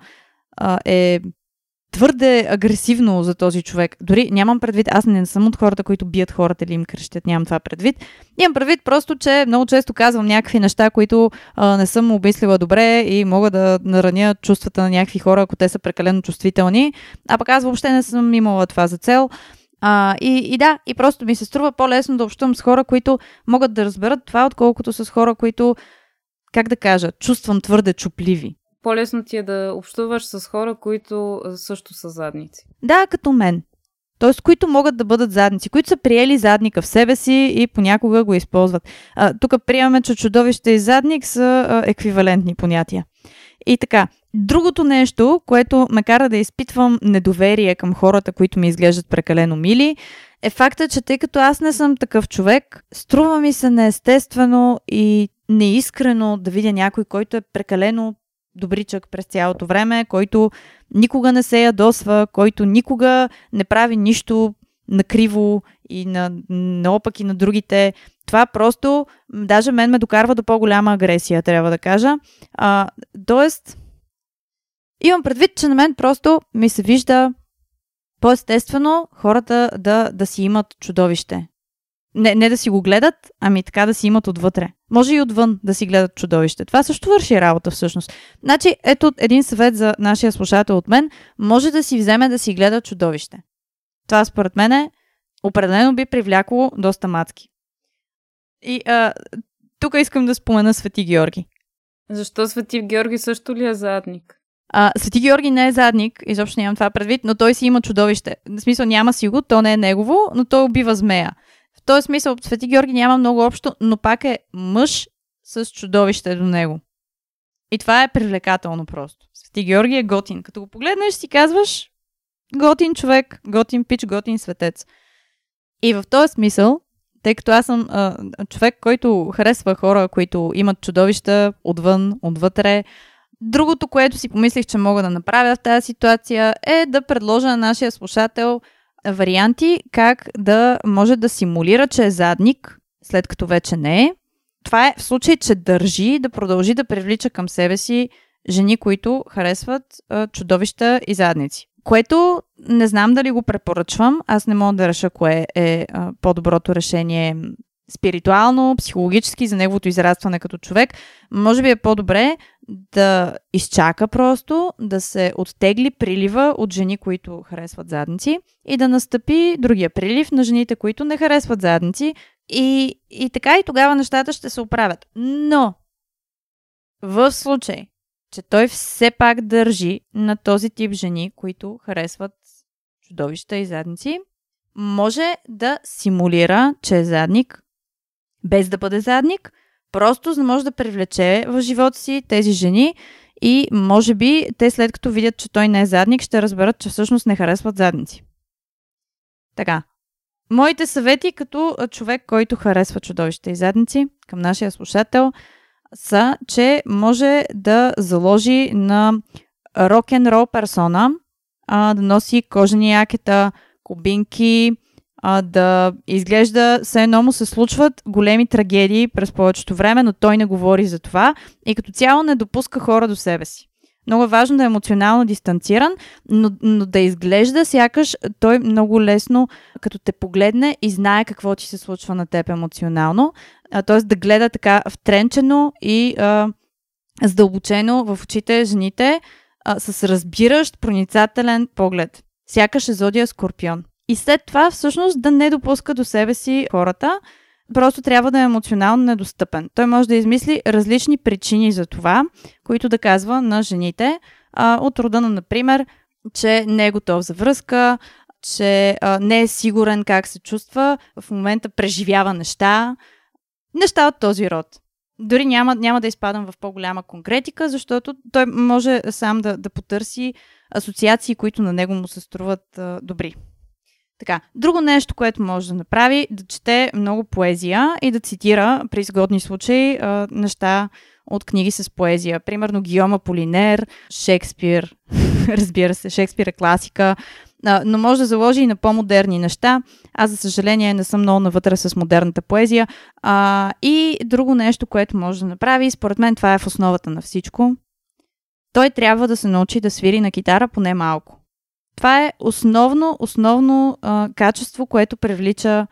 A: е твърде агресивно за този човек. Дори нямам предвид, аз не съм от хората, които бият хората или им крещят, нямам това предвид. Нямам предвид просто, че много често казвам някакви неща, които не съм обмислила добре и мога да нараня чувствата на някакви хора, ако те са прекалено чувствителни. А пък аз въобще не съм имала това за цел. А, и, и да, и просто ми се струва по-лесно да общувам с хора, които могат да разберат това, отколкото с хора, които, как да кажа, чувствам твърде чупливи.
B: по-лесно ти е да общуваш с хора, които също са задници.
A: Да, като мен. Т.е. които могат да бъдат задници, които са приели задника в себе си и понякога го използват. тук приемаме, че чудовище и задник са а, еквивалентни понятия. И така, другото нещо, което ме кара да изпитвам недоверие към хората, които ми изглеждат прекалено мили, е факта, че тъй като аз не съм такъв човек, струва ми се неестествено и неискрено да видя някой, който е прекалено добричък през цялото време, който никога не се ядосва, който никога не прави нищо накриво и на, наопак и на другите. Това просто, даже мен ме докарва до по-голяма агресия, трябва да кажа. А, тоест, имам предвид, че на мен просто ми се вижда по-естествено хората да, да си имат чудовище. Не, не да си го гледат, ами така да си имат отвътре. Може и отвън да си гледат чудовище. Това също върши работа всъщност. Значи, ето един съвет за нашия слушател от мен. Може да си вземе да си гледа чудовище. Това според мен е определено би привлякло доста мацки. И а, тук искам да спомена Свети Георги.
B: Защо Свети Георги също ли е задник?
A: А, Свети Георги не е задник, изобщо нямам това предвид, но той си има чудовище. В смисъл няма си го, то не е негово, но той убива змея. В този смисъл Свети Георги няма много общо, но пак е мъж с чудовище до него. И това е привлекателно просто. Свети Георги е готин. Като го погледнеш си казваш готин човек, готин пич, готин светец. И в този смисъл, тъй като аз съм а, човек, който харесва хора, които имат чудовища отвън, отвътре, Другото, което си помислих, че мога да направя в тази ситуация е да предложа на нашия слушател варианти как да може да симулира, че е задник, след като вече не е. Това е в случай, че държи да продължи да привлича към себе си жени, които харесват а, чудовища и задници. Което не знам дали го препоръчвам. Аз не мога да реша кое е а, по-доброто решение спиритуално, психологически за неговото израстване като човек. Може би е по-добре да изчака просто, да се оттегли прилива от жени, които харесват задници и да настъпи другия прилив на жените, които не харесват задници. И, и така и тогава нещата ще се оправят. Но в случай, че той все пак държи на този тип жени, които харесват чудовища и задници, може да симулира, че е задник, без да бъде задник, просто за може да привлече в живота си тези жени и може би те след като видят, че той не е задник, ще разберат, че всъщност не харесват задници. Така. Моите съвети като човек, който харесва чудовища и задници към нашия слушател са, че може да заложи на рок-н-рол персона, а, да носи кожени якета, кубинки, а, да изглежда все едно му се случват големи трагедии през повечето време, но той не говори за това и като цяло не допуска хора до себе си. Много е важно да е емоционално дистанциран, но, но да изглежда сякаш той много лесно, като те погледне и знае какво ти се случва на теб емоционално. Т.е. да гледа така втренчено и а, задълбочено в очите жените а, с разбиращ, проницателен поглед. Сякаш е зодия Скорпион. И след това всъщност да не допуска до себе си хората, просто трябва да е емоционално недостъпен. Той може да измисли различни причини за това, които да казва на жените, а, от рода на, например, че не е готов за връзка, че а, не е сигурен как се чувства, в момента преживява неща, неща от този род. Дори няма, няма да изпадам в по-голяма конкретика, защото той може сам да, да потърси асоциации, които на него му се струват а, добри. Така, друго нещо, което може да направи, да чете много поезия и да цитира при изгодни случаи а, неща от книги с поезия. Примерно Гиома Полинер, Шекспир, разбира се, Шекспир е класика, а, но може да заложи и на по-модерни неща. Аз, за съжаление, не съм много навътре с модерната поезия. А, и друго нещо, което може да направи, според мен това е в основата на всичко. Той трябва да се научи да свири на китара поне малко. Това е основно, основно а, качество, което привлича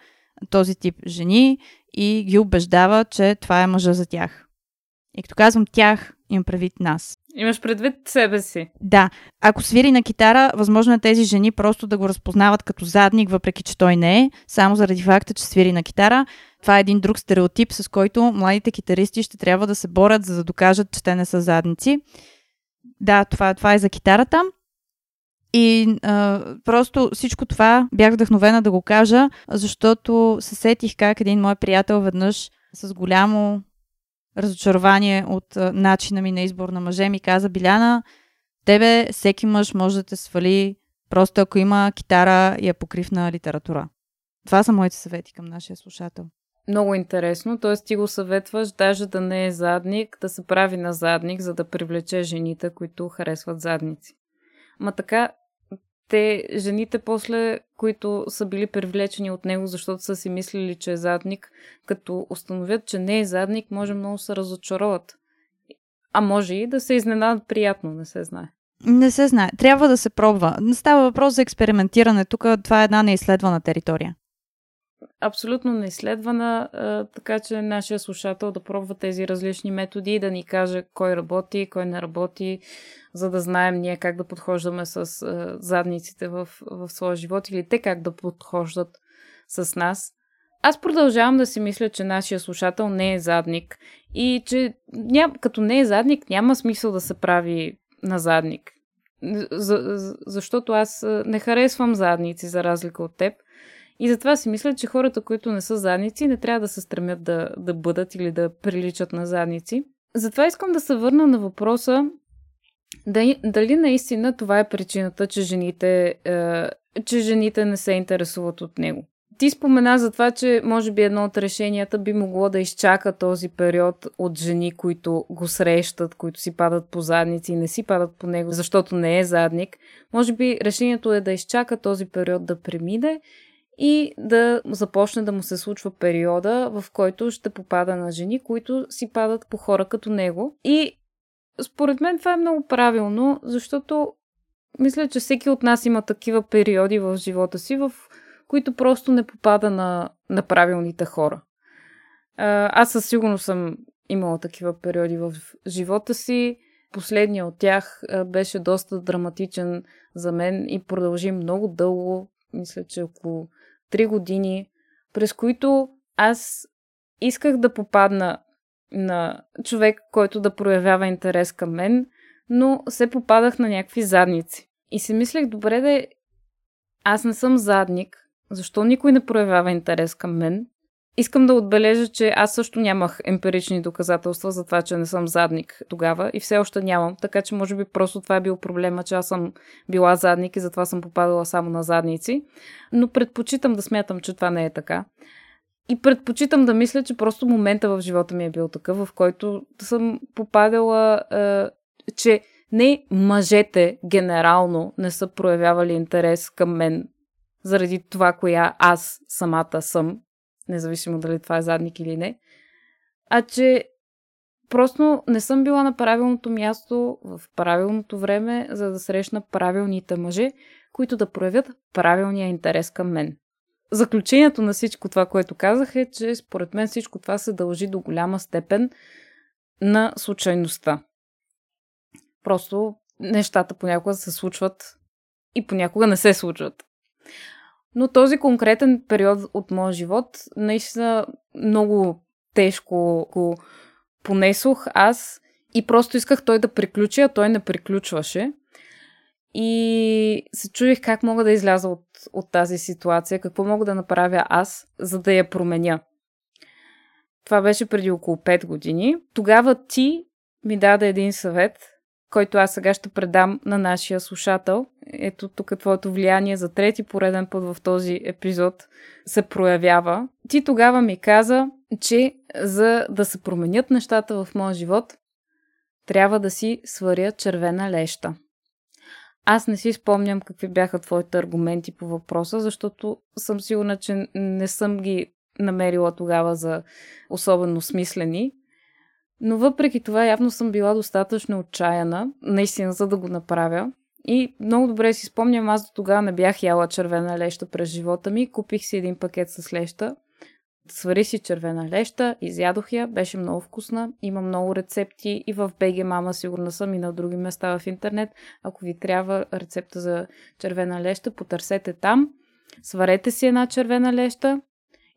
A: този тип жени и ги убеждава, че това е мъжа за тях. И като казвам тях, имам предвид нас.
B: Имаш предвид себе си.
A: Да. Ако свири на китара, възможно е тези жени просто да го разпознават като задник, въпреки че той не е, само заради факта, че свири на китара. Това е един друг стереотип, с който младите китаристи ще трябва да се борят, за да докажат, че те не са задници. да, това, това е за китарата. И а, просто всичко това бях вдъхновена да го кажа, защото се сетих как един мой приятел веднъж с голямо разочарование от а, начина ми на избор на мъже ми каза, Биляна, тебе всеки мъж може да те свали просто ако има китара и е покрив на литература. Това са моите съвети към нашия слушател.
B: Много интересно. Т.е. ти го съветваш даже да не е задник, да се прави на задник, за да привлече жените, които харесват задници. Ма така, те, жените после, които са били привлечени от него, защото са си мислили, че е задник, като установят, че не е задник, може много се разочароват. А може и да се изненадат приятно, не се знае.
A: Не се знае. Трябва да се пробва. Става въпрос за експериментиране. Тук това е една неизследвана територия
B: абсолютно неизследвана, така че нашия слушател да пробва тези различни методи и да ни каже кой работи, кой не работи, за да знаем ние как да подхождаме с задниците в, в своя живот или те как да подхождат с нас. Аз продължавам да си мисля, че нашия слушател не е задник и че ням, като не е задник няма смисъл да се прави на задник. За, защото аз не харесвам задници, за разлика от теб. И затова си мисля, че хората, които не са задници, не трябва да се стремят да, да бъдат или да приличат на задници. Затова искам да се върна на въпроса дали, наистина това е причината, че жените, е, че жените не се интересуват от него. Ти спомена за това, че може би едно от решенията би могло да изчака този период от жени, които го срещат, които си падат по задници и не си падат по него, защото не е задник. Може би решението е да изчака този период да премине и да започне да му се случва периода, в който ще попада на жени, които си падат по хора като него. И според мен това е много правилно, защото мисля, че всеки от нас има такива периоди в живота си, в които просто не попада на, на правилните хора. Аз със сигурност съм имала такива периоди в живота си. Последният от тях беше доста драматичен за мен и продължи много дълго, мисля, че около три години, през които аз исках да попадна на човек, който да проявява интерес към мен, но се попадах на някакви задници. И си мислех, добре да аз не съм задник, защо никой не проявява интерес към мен? Искам да отбележа, че аз също нямах емпирични доказателства за това, че не съм задник тогава и все още нямам, така че може би просто това е бил проблема, че аз съм била задник и затова съм попадала само на задници. Но предпочитам да смятам, че това не е така. И предпочитам да мисля, че просто момента в живота ми е бил такъв, в който съм попадала, е, че не мъжете генерално не са проявявали интерес към мен заради това, коя аз самата съм независимо дали това е задник или не, а че просто не съм била на правилното място в правилното време, за да срещна правилните мъже, които да проявят правилния интерес към мен. Заключението на всичко това, което казах е, че според мен всичко това се дължи до голяма степен на случайността. Просто нещата понякога се случват и понякога не се случват. Но този конкретен период от моя живот наистина много тежко го понесох аз и просто исках той да приключи, а той не приключваше. И се чудих как мога да изляза от, от тази ситуация, какво мога да направя аз, за да я променя. Това беше преди около 5 години. Тогава ти ми даде един съвет, който аз сега ще предам на нашия слушател. Ето тук твоето влияние за трети пореден път в този епизод се проявява. Ти тогава ми каза, че за да се променят нещата в моя живот, трябва да си сваря червена леща. Аз не си спомням какви бяха твоите аргументи по въпроса, защото съм сигурна, че не съм ги намерила тогава за особено смислени. Но въпреки това явно съм била достатъчно отчаяна, наистина, за да го направя. И много добре си спомням, аз до тогава не бях яла червена леща през живота ми. Купих си един пакет с леща. Свари си червена леща, изядох я, беше много вкусна. Има много рецепти и в БГ Мама, сигурна съм и на други места в интернет. Ако ви трябва рецепта за червена леща, потърсете там. Сварете си една червена леща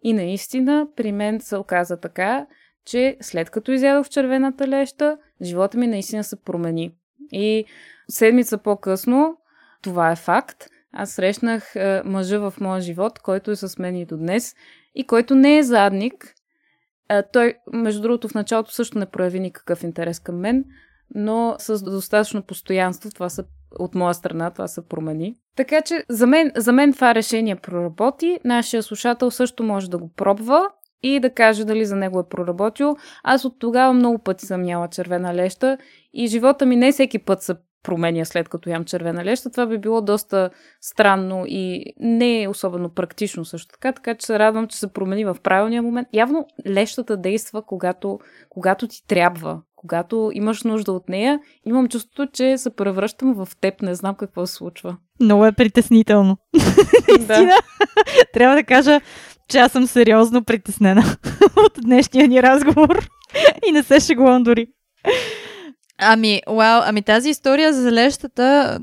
B: и наистина при мен се оказа така, че след като изядох червената леща, живота ми наистина се промени. И седмица по-късно, това е факт, аз срещнах е, мъжа в моя живот, който е с мен и до днес и който не е задник. Е, той, между другото, в началото също не прояви никакъв интерес към мен, но с достатъчно постоянство това са от моя страна това се промени. Така че за мен, за мен това решение проработи. Нашия слушател също може да го пробва и да каже дали за него е проработил. Аз от тогава много пъти съм яла червена леща и живота ми не всеки път се променя след като ям червена леща. Това би било доста странно и не е особено практично също така, така че се радвам, че се промени в правилния момент. Явно лещата действа, когато, когато ти трябва, когато имаш нужда от нея. Имам чувството, че се превръщам в теб, не знам какво се случва.
A: Много е притеснително. да. Трябва да кажа, че аз съм сериозно притеснена от днешния ни разговор и не се шегувам дори. Ами, вау, ами тази история за лещата,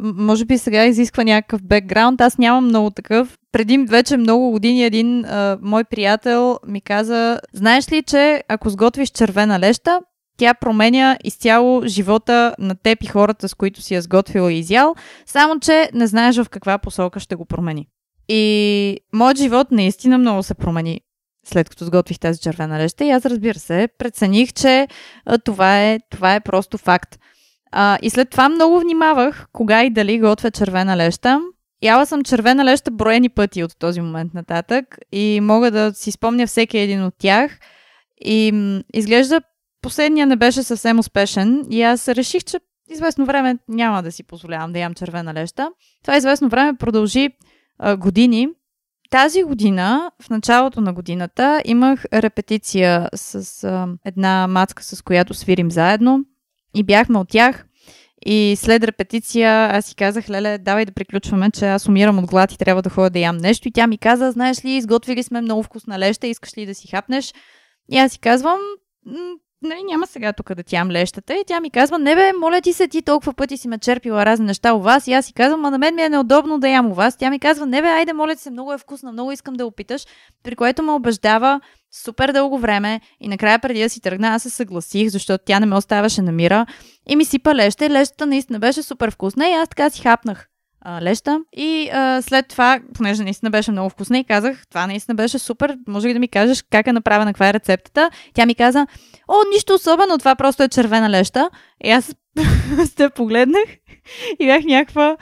A: може би сега изисква някакъв бекграунд. Аз нямам много такъв. Преди вече много години един а, мой приятел ми каза, знаеш ли, че ако сготвиш червена леща, тя променя изцяло живота на теб и хората, с които си я сготвила и изял, само че не знаеш в каква посока ще го промени. И моят живот наистина много се промени след като сготвих тази червена леща и аз разбира се, прецених, че а, това, е, това е просто факт. А, и след това много внимавах кога и дали готвя червена леща. Яла съм червена леща броени пъти от този момент нататък и мога да си спомня всеки един от тях. И м- изглежда последния не беше съвсем успешен и аз реших, че известно време няма да си позволявам да ям червена леща. Това известно време продължи а, години тази година, в началото на годината, имах репетиция с а, една мацка, с която свирим заедно и бяхме от тях. И след репетиция аз си казах, леле, давай да приключваме, че аз умирам от глад и трябва да ходя да ям нещо. И тя ми каза, знаеш ли, изготвили сме много вкусна леща, искаш ли да си хапнеш? И аз си казвам, нали, няма сега тук да тям лещата. И тя ми казва, не бе, моля ти се, ти толкова пъти си ме черпила разни неща у вас. И аз си казвам, а на мен ми е неудобно да ям у вас. Тя ми казва, не бе, айде, моля ти се, много е вкусна, много искам да опиташ. При което ме убеждава супер дълго време и накрая преди да си тръгна, аз се съгласих, защото тя не ме оставаше на мира и ми сипа леща и лещата наистина беше супер вкусна и аз така си хапнах а, леща. И а, след това, понеже наистина беше много вкусна и казах, това наистина беше супер, може ли да ми кажеш как е направена, каква е рецептата? Тя ми каза, о, нищо особено, това просто е червена леща. И аз сте погледнах и бях някаква...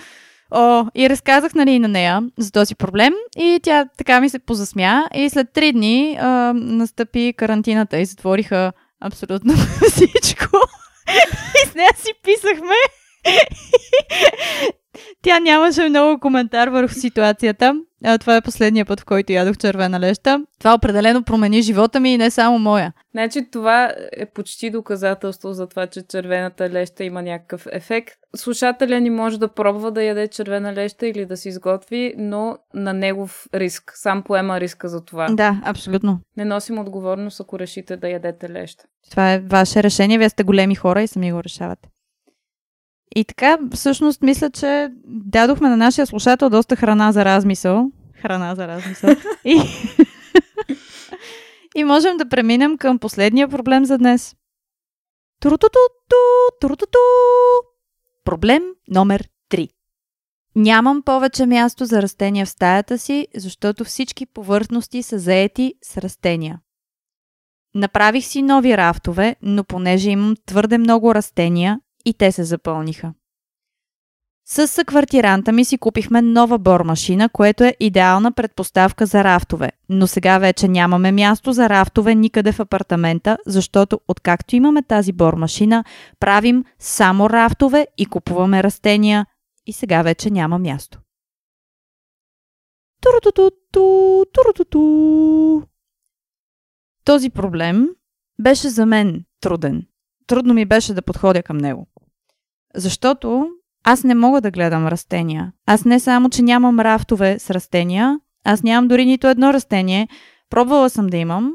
A: О, и разказах нали, на нея за този проблем и тя така ми се позасмя и след три дни а, настъпи карантината и затвориха абсолютно всичко. и с нея си писахме тя нямаше много коментар върху ситуацията. А, това е последния път, в който ядох червена леща. Това определено промени живота ми и не само моя.
B: Значи това е почти доказателство за това, че червената леща има някакъв ефект. Слушателя ни може да пробва да яде червена леща или да си изготви, но на негов риск. Сам поема риска за това.
A: Да, абсолютно.
B: Не носим отговорност, ако решите да ядете леща.
A: Това е ваше решение. Вие сте големи хора и сами го решавате. И така, всъщност, мисля, че дадохме на нашия слушател доста храна за размисъл. Храна за размисъл. и... и можем да преминем към последния проблем за днес. Турутуту, турутуту. Проблем номер 3. Нямам повече място за растения в стаята си, защото всички повърхности са заети с растения. Направих си нови рафтове, но понеже имам твърде много растения, и те се запълниха. С съквартиранта ми си купихме нова бормашина, което е идеална предпоставка за рафтове, но сега вече нямаме място за рафтове никъде в апартамента, защото откакто имаме тази бормашина, правим само рафтове и купуваме растения и сега вече няма място. Този проблем беше за мен труден. Трудно ми беше да подходя към него. Защото аз не мога да гледам растения. Аз не само, че нямам рафтове с растения, аз нямам дори нито едно растение. Пробвала съм да имам,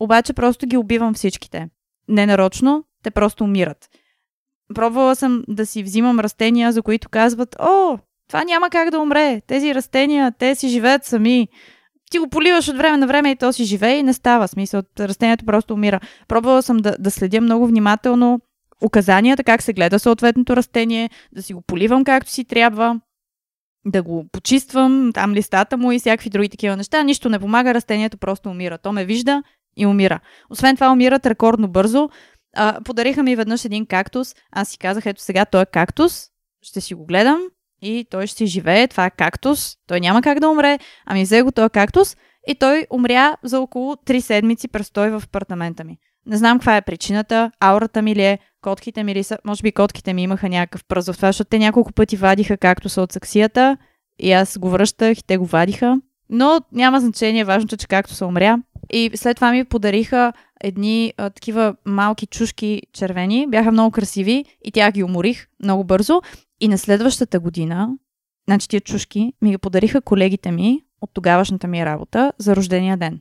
A: обаче просто ги убивам всичките. Ненарочно, те просто умират. Пробвала съм да си взимам растения, за които казват, о, това няма как да умре. Тези растения, те си живеят сами. Ти го поливаш от време на време и то си живее и не става. Смисъл, растението просто умира. Пробвала съм да, да следя много внимателно указанията как се гледа съответното растение, да си го поливам както си трябва, да го почиствам, там листата му и всякакви други такива неща. Нищо не помага, растението просто умира. То ме вижда и умира. Освен това умират рекордно бързо. А, подариха ми веднъж един кактус. Аз си казах, ето сега той е кактус, ще си го гледам и той ще си живее. Това е кактус. Той няма как да умре. Ами взе го този кактус и той умря за около 3 седмици престой в апартамента ми. Не знам каква е причината, аурата ми ли е, котките ми ли са, може би котките ми имаха някакъв пръз в това, защото те няколко пъти вадиха както са от саксията и аз го връщах и те го вадиха. Но няма значение, важното, че както се умря. И след това ми подариха едни а, такива малки чушки червени, бяха много красиви и тя ги уморих много бързо. И на следващата година, значи тия чушки, ми ги подариха колегите ми от тогавашната ми работа за рождения ден.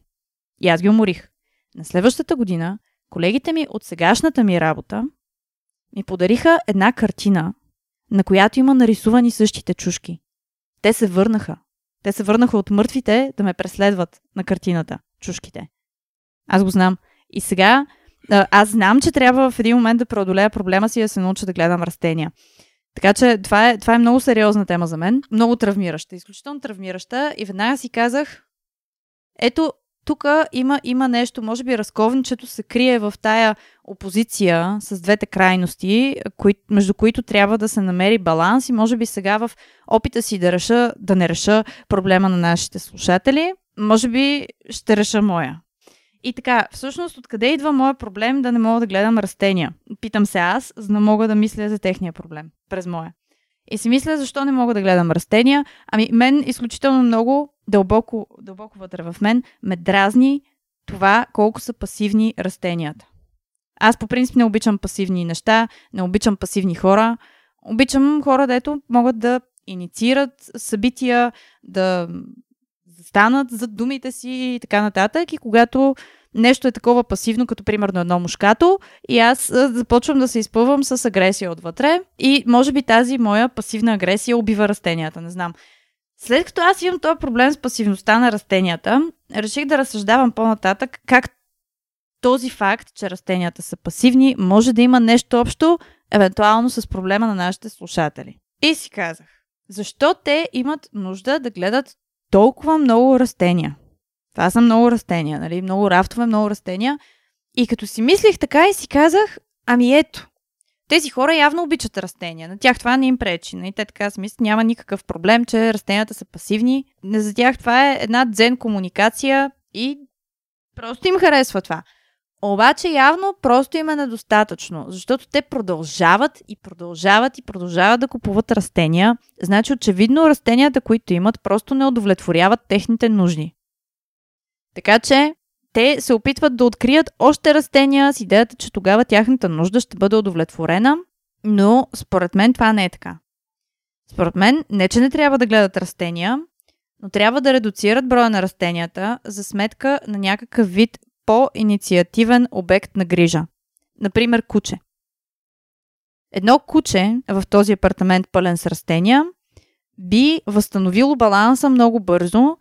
A: И аз ги уморих. На следващата година, колегите ми от сегашната ми работа ми подариха една картина, на която има нарисувани същите чушки. Те се върнаха. Те се върнаха от мъртвите да ме преследват на картината, чушките. Аз го знам. И сега аз знам, че трябва в един момент да преодолея проблема си и да се науча да гледам растения. Така че това е, това е много сериозна тема за мен. Много травмираща, изключително травмираща. И веднага си казах, ето, тук има, има нещо, може би разковничето се крие в тая опозиция с двете крайности, кои, между които трябва да се намери баланс и може би сега в опита си да реша, да не реша проблема на нашите слушатели, може би ще реша моя. И така, всъщност, откъде идва моят проблем да не мога да гледам растения? Питам се аз, за да мога да мисля за техния проблем през моя. И си мисля, защо не мога да гледам растения. Ами, мен изключително много, дълбоко, дълбоко вътре в мен, ме дразни това колко са пасивни растенията. Аз по принцип не обичам пасивни неща, не обичам пасивни хора. Обичам хора, дето могат да инициират събития, да станат за думите си и така нататък. И когато нещо е такова пасивно, като примерно едно мушкато, и аз започвам да се изпълвам с агресия отвътре. И може би тази моя пасивна агресия убива растенията, не знам. След като аз имам този проблем с пасивността на растенията, реших да разсъждавам по-нататък как този факт, че растенията са пасивни, може да има нещо общо, евентуално с проблема на нашите слушатели. И си казах, защо те имат нужда да гледат толкова много растения? Това са много растения, нали? Много рафтове, много растения. И като си мислих така и си казах, ами ето, тези хора явно обичат растения. На тях това не им пречи. Нали? Те така си мислят, няма никакъв проблем, че растенията са пасивни. За тях това е една дзен комуникация и просто им харесва това. Обаче явно просто им е недостатъчно, защото те продължават и продължават и продължават да купуват растения. Значи очевидно растенията, които имат, просто не удовлетворяват техните нужди. Така че те се опитват да открият още растения с идеята, че тогава тяхната нужда ще бъде удовлетворена, но според мен това не е така. Според мен не, че не трябва да гледат растения, но трябва да редуцират броя на растенията за сметка на някакъв вид по-инициативен обект на грижа. Например, куче. Едно куче в този апартамент пълен с растения би възстановило баланса много бързо,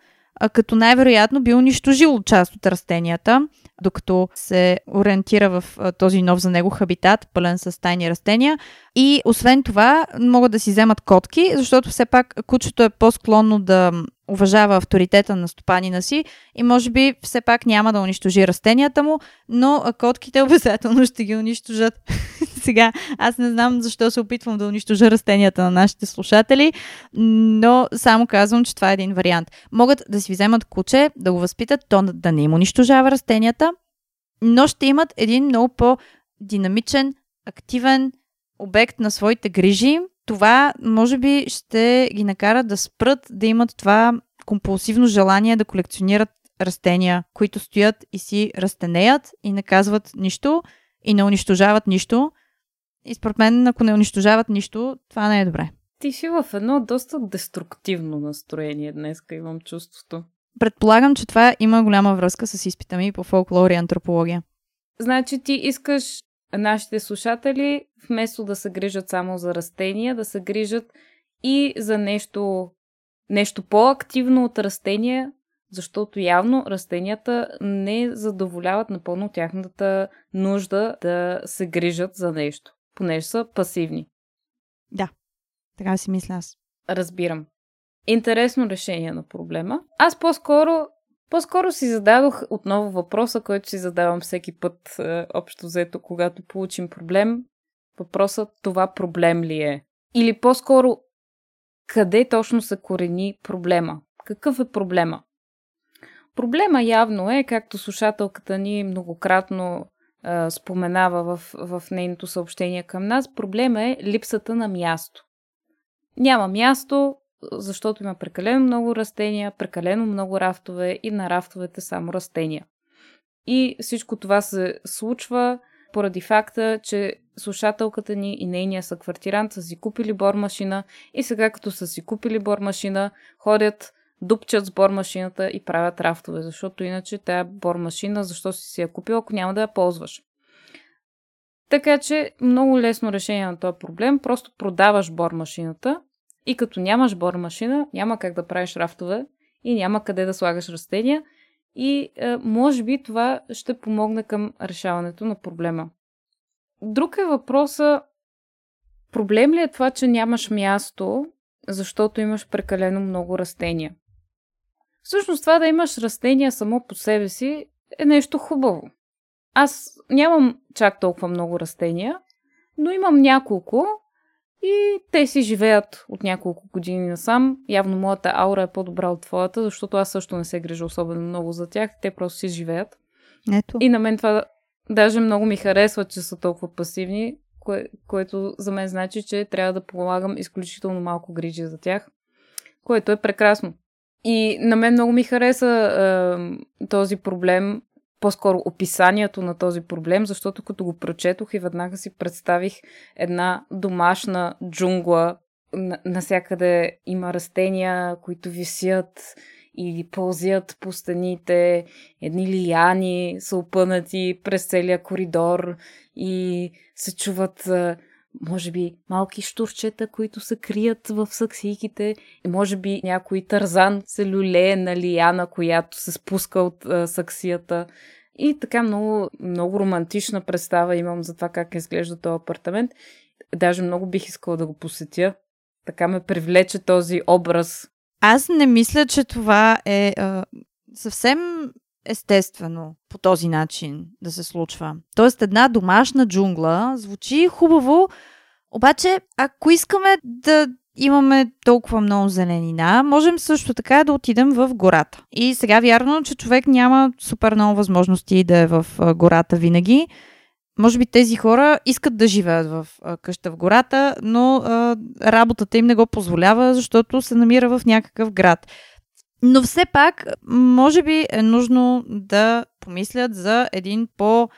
A: като най-вероятно би унищожило част от растенията, докато се ориентира в този нов за него хабитат, пълен с тайни растения. И освен това, могат да си вземат котки, защото все пак кучето е по-склонно да уважава авторитета на стопанина си и може би все пак няма да унищожи растенията му, но котките обязателно ще ги унищожат. Сега, аз не знам защо се опитвам да унищожа растенията на нашите слушатели, но само казвам, че това е един вариант. Могат да си вземат куче, да го възпитат, то да не им унищожава растенията, но ще имат един много по-динамичен, активен обект на своите грижи, това може би ще ги накара да спрат да имат това компулсивно желание да колекционират растения, които стоят и си растенеят и не казват нищо и не унищожават нищо. И според мен, ако не унищожават нищо, това не е добре.
B: Ти си в едно доста деструктивно настроение днес, имам чувството.
A: Предполагам, че това има голяма връзка с изпита ми по фолклор и антропология.
B: Значи ти искаш нашите слушатели, вместо да се грижат само за растения, да се грижат и за нещо, нещо по-активно от растения, защото явно растенията не задоволяват напълно тяхната нужда да се грижат за нещо. понеже са пасивни.
A: Да, така си мисля аз.
B: Разбирам. Интересно решение на проблема. Аз по-скоро по-скоро си зададох отново въпроса, който си задавам всеки път, е, общо взето, когато получим проблем. Въпросът това проблем ли е? Или по-скоро, къде точно се корени проблема? Какъв е проблема? Проблема явно е, както слушателката ни многократно е, споменава в, в нейното съобщение към нас, проблема е липсата на място. Няма място, защото има прекалено много растения, прекалено много рафтове и на рафтовете само растения. И всичко това се случва поради факта, че слушателката ни и нейния съквартирант са си купили бормашина и сега като са си купили бормашина, ходят, дупчат с бормашината и правят рафтове, защото иначе тая бормашина, защо си си я купил, ако няма да я ползваш. Така че много лесно решение на този проблем. Просто продаваш бормашината и като нямаш бормашина, няма как да правиш рафтове и няма къде да слагаш растения и е, може би това ще помогне към решаването на проблема. Друг е въпроса, проблем ли е това, че нямаш място, защото имаш прекалено много растения? Всъщност това да имаш растения само по себе си е нещо хубаво. Аз нямам чак толкова много растения, но имам няколко и те си живеят от няколко години насам. Явно моята аура е по-добра от твоята, защото аз също не се грижа особено много за тях. Те просто си живеят.
A: Ето.
B: И на мен това даже много ми харесва, че са толкова пасивни, кое, което за мен значи, че трябва да полагам изключително малко грижи за тях, което е прекрасно. И на мен много ми хареса е, този проблем, по-скоро описанието на този проблем, защото като го прочетох и веднага си представих една домашна джунгла. Насякъде има растения, които висят и пълзят по стените, едни лияни са опънати през целия коридор и се чуват може би малки штурчета, които се крият в саксийките и може би някой тързан се люлее на лияна, която се спуска от а, саксията. И така много, много романтична представа имам за това как изглежда този апартамент. Даже много бих искала да го посетя. Така ме привлече този образ.
A: Аз не мисля, че това е а, съвсем естествено по този начин да се случва. Тоест една домашна джунгла звучи хубаво, обаче ако искаме да имаме толкова много зеленина, можем също така да отидем в гората. И сега вярно, че човек няма супер много възможности да е в гората винаги. Може би тези хора искат да живеят в къща в гората, но а, работата им не го позволява, защото се намира в някакъв град. Но все пак, може би е нужно да помислят за един по-активен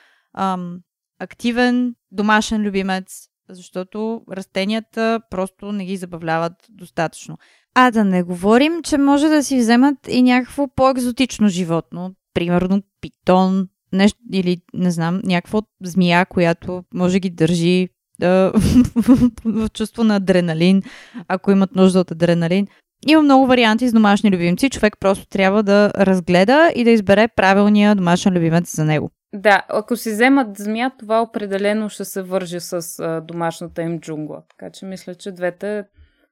A: домашен любимец, защото растенията просто не ги забавляват достатъчно. А да не говорим, че може да си вземат и някакво по-екзотично животно, примерно питон, нещо, или не знам, някаква змия, която може ги държи да, в чувство на адреналин, ако имат нужда от адреналин. Има много варианти с домашни любимци. Човек просто трябва да разгледа и да избере правилния домашен любимец за него.
B: Да, ако си вземат змия, това определено ще се върже с а, домашната им джунгла. Така че мисля, че двете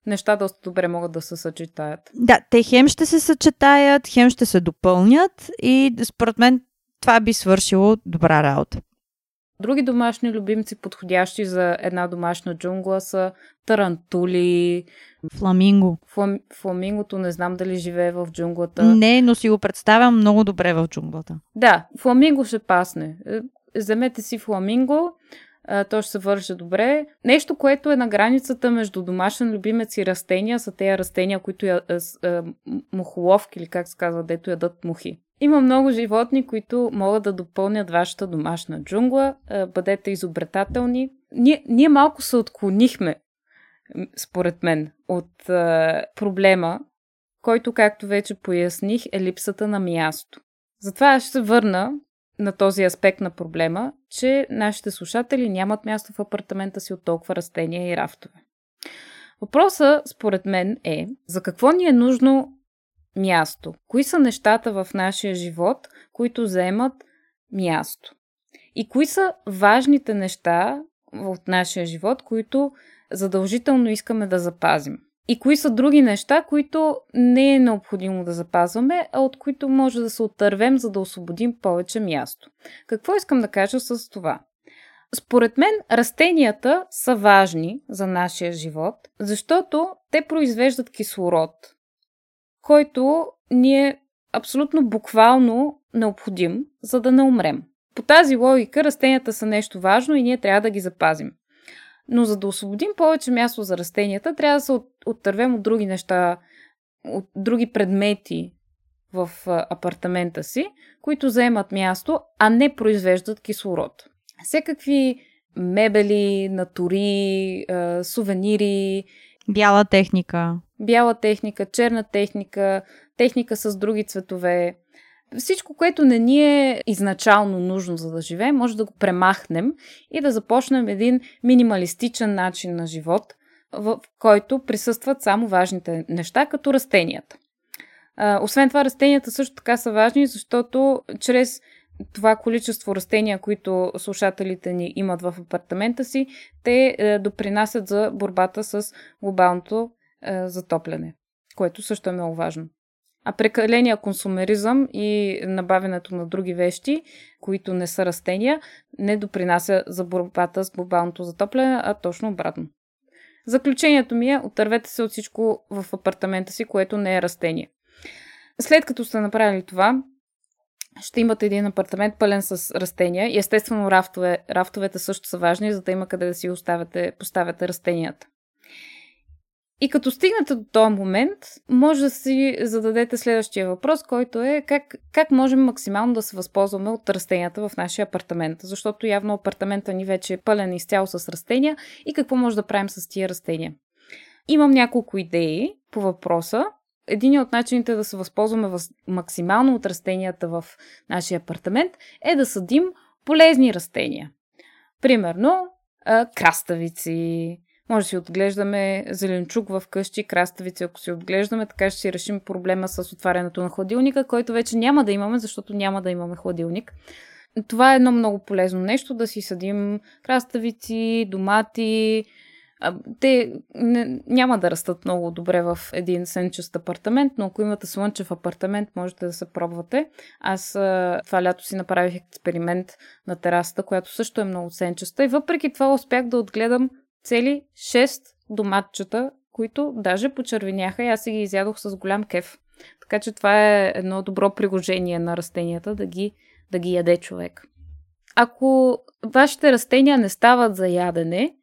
B: неща доста добре могат да се съчетаят.
A: Да, те хем ще се съчетаят, хем ще се допълнят и според мен това би свършило добра работа.
B: Други домашни любимци, подходящи за една домашна джунгла, са тарантули.
A: Фламинго.
B: Флам... Фламингото не знам дали живее в джунглата.
A: Не, но си го представям много добре в джунглата.
B: Да, фламинго ще пасне. Е, вземете си фламинго, то ще се върже добре. Нещо, което е на границата между домашен любимец и растения, са тези растения, които я, мухоловки или как се казва, дето ядат мухи. Има много животни, които могат да допълнят вашата домашна джунгла. Бъдете изобретателни. Ние, ние малко се отклонихме, според мен, от проблема, който, както вече поясних, е липсата на място. Затова аз ще се върна на този аспект на проблема, че нашите слушатели нямат място в апартамента си от толкова растения и рафтове. Въпросът, според мен, е за какво ни е нужно място? Кои са нещата в нашия живот, които заемат място? И кои са важните неща, от нашия живот, които задължително искаме да запазим. И кои са други неща, които не е необходимо да запазваме, а от които може да се отървем, за да освободим повече място. Какво искам да кажа с това? Според мен растенията са важни за нашия живот, защото те произвеждат кислород, който ни е абсолютно буквално необходим, за да не умрем. По тази логика растенията са нещо важно и ние трябва да ги запазим. Но за да освободим повече място за растенията, трябва да се оттървем от други неща, от други предмети в апартамента си, които заемат място, а не произвеждат кислород. Всекакви мебели, натури, сувенири.
A: Бяла техника.
B: Бяла техника, черна техника, техника с други цветове. Всичко, което не ни е изначално нужно за да живеем, може да го премахнем и да започнем един минималистичен начин на живот, в който присъстват само важните неща, като растенията. Освен това, растенията също така са важни, защото чрез това количество растения, които слушателите ни имат в апартамента си, те е, допринасят за борбата с глобалното е, затопляне, което също е много важно. А прекаления консумеризъм и набавянето на други вещи, които не са растения, не допринася за борбата с глобалното затопляне, а точно обратно. Заключението ми е, отървете се от всичко в апартамента си, което не е растение. След като сте направили това, ще имате един апартамент пълен с растения естествено рафтове, рафтовете също са важни, за да има къде да си оставяте, поставяте растенията. И като стигнете до този момент, може да си зададете следващия въпрос, който е как, как можем максимално да се възползваме от растенията в нашия апартамент. Защото явно апартамента ни вече е пълен изцяло с растения и какво може да правим с тия растения. Имам няколко идеи по въпроса. Един от начините да се възползваме въз... максимално от растенията в нашия апартамент е да съдим полезни растения. Примерно, краставици, може да си отглеждаме зеленчук в къщи, краставици, ако си отглеждаме, така ще си решим проблема с отварянето на хладилника, който вече няма да имаме, защото няма да имаме хладилник. Това е едно много полезно нещо, да си съдим краставици, домати. Те не, няма да растат много добре в един сенчест апартамент, но ако имате слънчев апартамент, можете да се пробвате. Аз това лято си направих експеримент на терасата, която също е много сенчеста и въпреки това успях да отгледам цели 6 доматчета, които даже почервеняха и аз си ги изядох с голям кеф. Така че това е едно добро приложение на растенията да ги, да ги яде човек. Ако вашите растения не стават за ядене,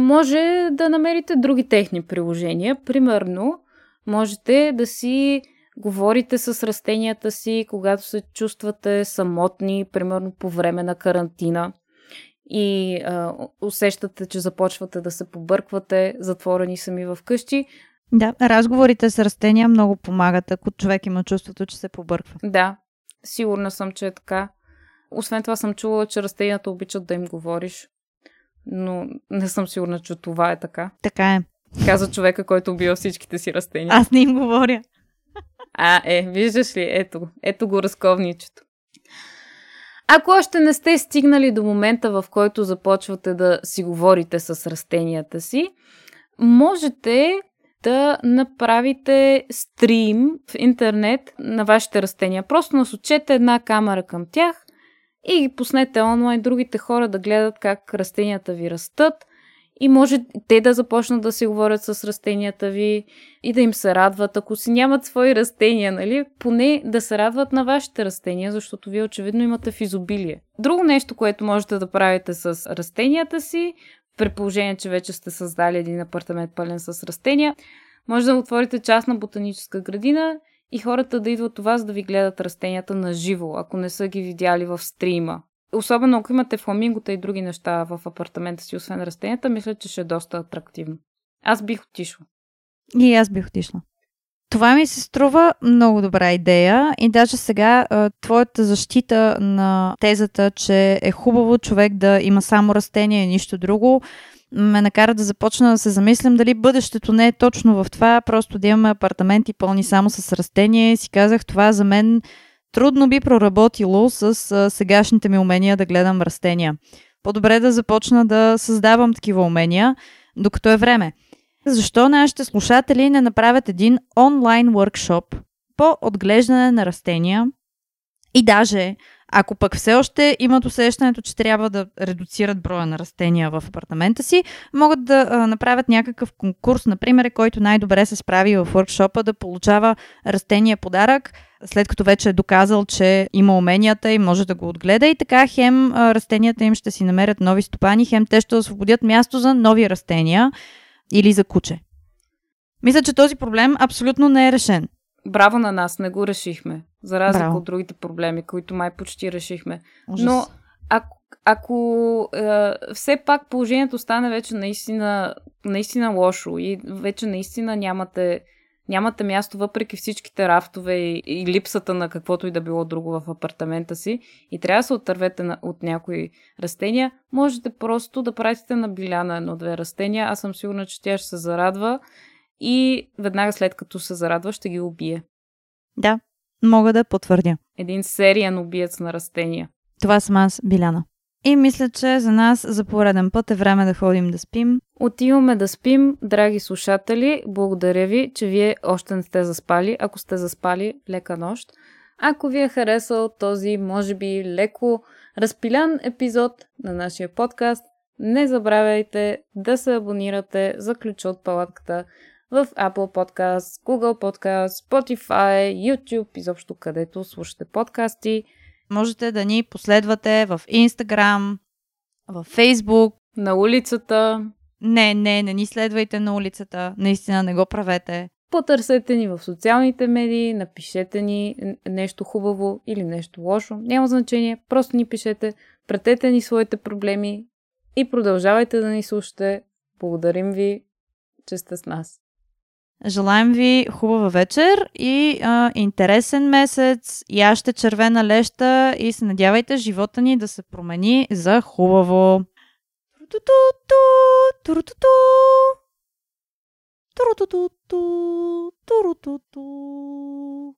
B: може да намерите други техни приложения. Примерно, можете да си говорите с растенията си, когато се чувствате самотни, примерно по време на карантина и а, усещате, че започвате да се побърквате, затворени сами в къщи.
A: Да, разговорите с растения много помагат, ако човек има чувството, че се побърква.
B: Да, сигурна съм, че е така. Освен това съм чувала, че растенията обичат да им говориш, но не съм сигурна, че това е така.
A: Така е.
B: Каза човека, който убива всичките си растения.
A: Аз не им говоря.
B: А, е, виждаш ли, ето, ето го разковничето. Ако още не сте стигнали до момента, в който започвате да си говорите с растенията си, можете да направите стрим в интернет на вашите растения. Просто насочете една камера към тях и ги пуснете онлайн другите хора да гледат как растенията ви растат – и може те да започнат да си говорят с растенията ви и да им се радват. Ако си нямат свои растения, нали, поне да се радват на вашите растения, защото вие очевидно имате в изобилие. Друго нещо, което можете да правите с растенията си, при положение, че вече сте създали един апартамент пълен с растения, може да отворите частна ботаническа градина и хората да идват у вас да ви гледат растенията на живо, ако не са ги видяли в стрима. Особено ако имате фламингота и други неща в апартамента си, освен растенията, мисля, че ще е доста атрактивно. Аз бих отишла.
A: И аз бих отишла. Това ми се струва много добра идея и даже сега твоята защита на тезата, че е хубаво човек да има само растения и нищо друго, ме накара да започна да се замислям дали бъдещето не е точно в това, просто да имаме апартаменти пълни само с растения. И си казах, това за мен трудно би проработило с а, сегашните ми умения да гледам растения. по-добре да започна да създавам такива умения, докато е време. Защо нашите слушатели не направят един онлайн workshop по отглеждане на растения и даже ако пък все още имат усещането, че трябва да редуцират броя на растения в апартамента си, могат да а, направят някакъв конкурс, например, който най-добре се справи в workshop да получава растения подарък, след като вече е доказал, че има уменията и може да го отгледа и така хем растенията им ще си намерят нови стопани, хем те ще освободят място за нови растения или за куче. Мисля, че този проблем абсолютно не е решен.
B: Браво на нас, не го решихме. За разлика
A: Браво.
B: от другите проблеми, които май почти решихме.
A: Ужас.
B: Но ако, ако е, все пак положението стане вече наистина, наистина лошо и вече наистина нямате, нямате място въпреки всичките рафтове и, и липсата на каквото и да било друго в апартамента си и трябва да се отървете на, от някои растения, можете просто да пратите на Биляна едно-две растения. Аз съм сигурна, че тя ще се зарадва и веднага след като се зарадва ще ги убие.
A: Да, мога да потвърдя.
B: Един сериен убиец на растения.
A: Това съм аз, Биляна. И мисля, че за нас за пореден път е време да ходим да спим.
B: Отиваме да спим, драги слушатели. Благодаря ви, че вие още не сте заспали. Ако сте заспали, лека нощ. Ако ви е харесал този, може би, леко разпилян епизод на нашия подкаст, не забравяйте да се абонирате за ключа от палатката в Apple Podcast, Google Podcast, Spotify, YouTube, изобщо където слушате подкасти.
A: Можете да ни последвате в Instagram, в Facebook.
B: На улицата,
A: Не, не, не ни следвайте на улицата. Наистина не го правете.
B: потърсете ни в социалните медии, напишете ни нещо хубаво или нещо лошо. Няма значение, просто ни пишете, пратете ни своите проблеми и продължавайте да ни слушате. Благодарим ви, че сте с нас.
A: Желаем ви хубава вечер и а, интересен месец. Яще червена леща и се надявайте живота ни да се промени за хубаво. 뚜뚜뚜 뚜루뚜뚜 뚜루뚜뚜뚜 뚜루뚜뚜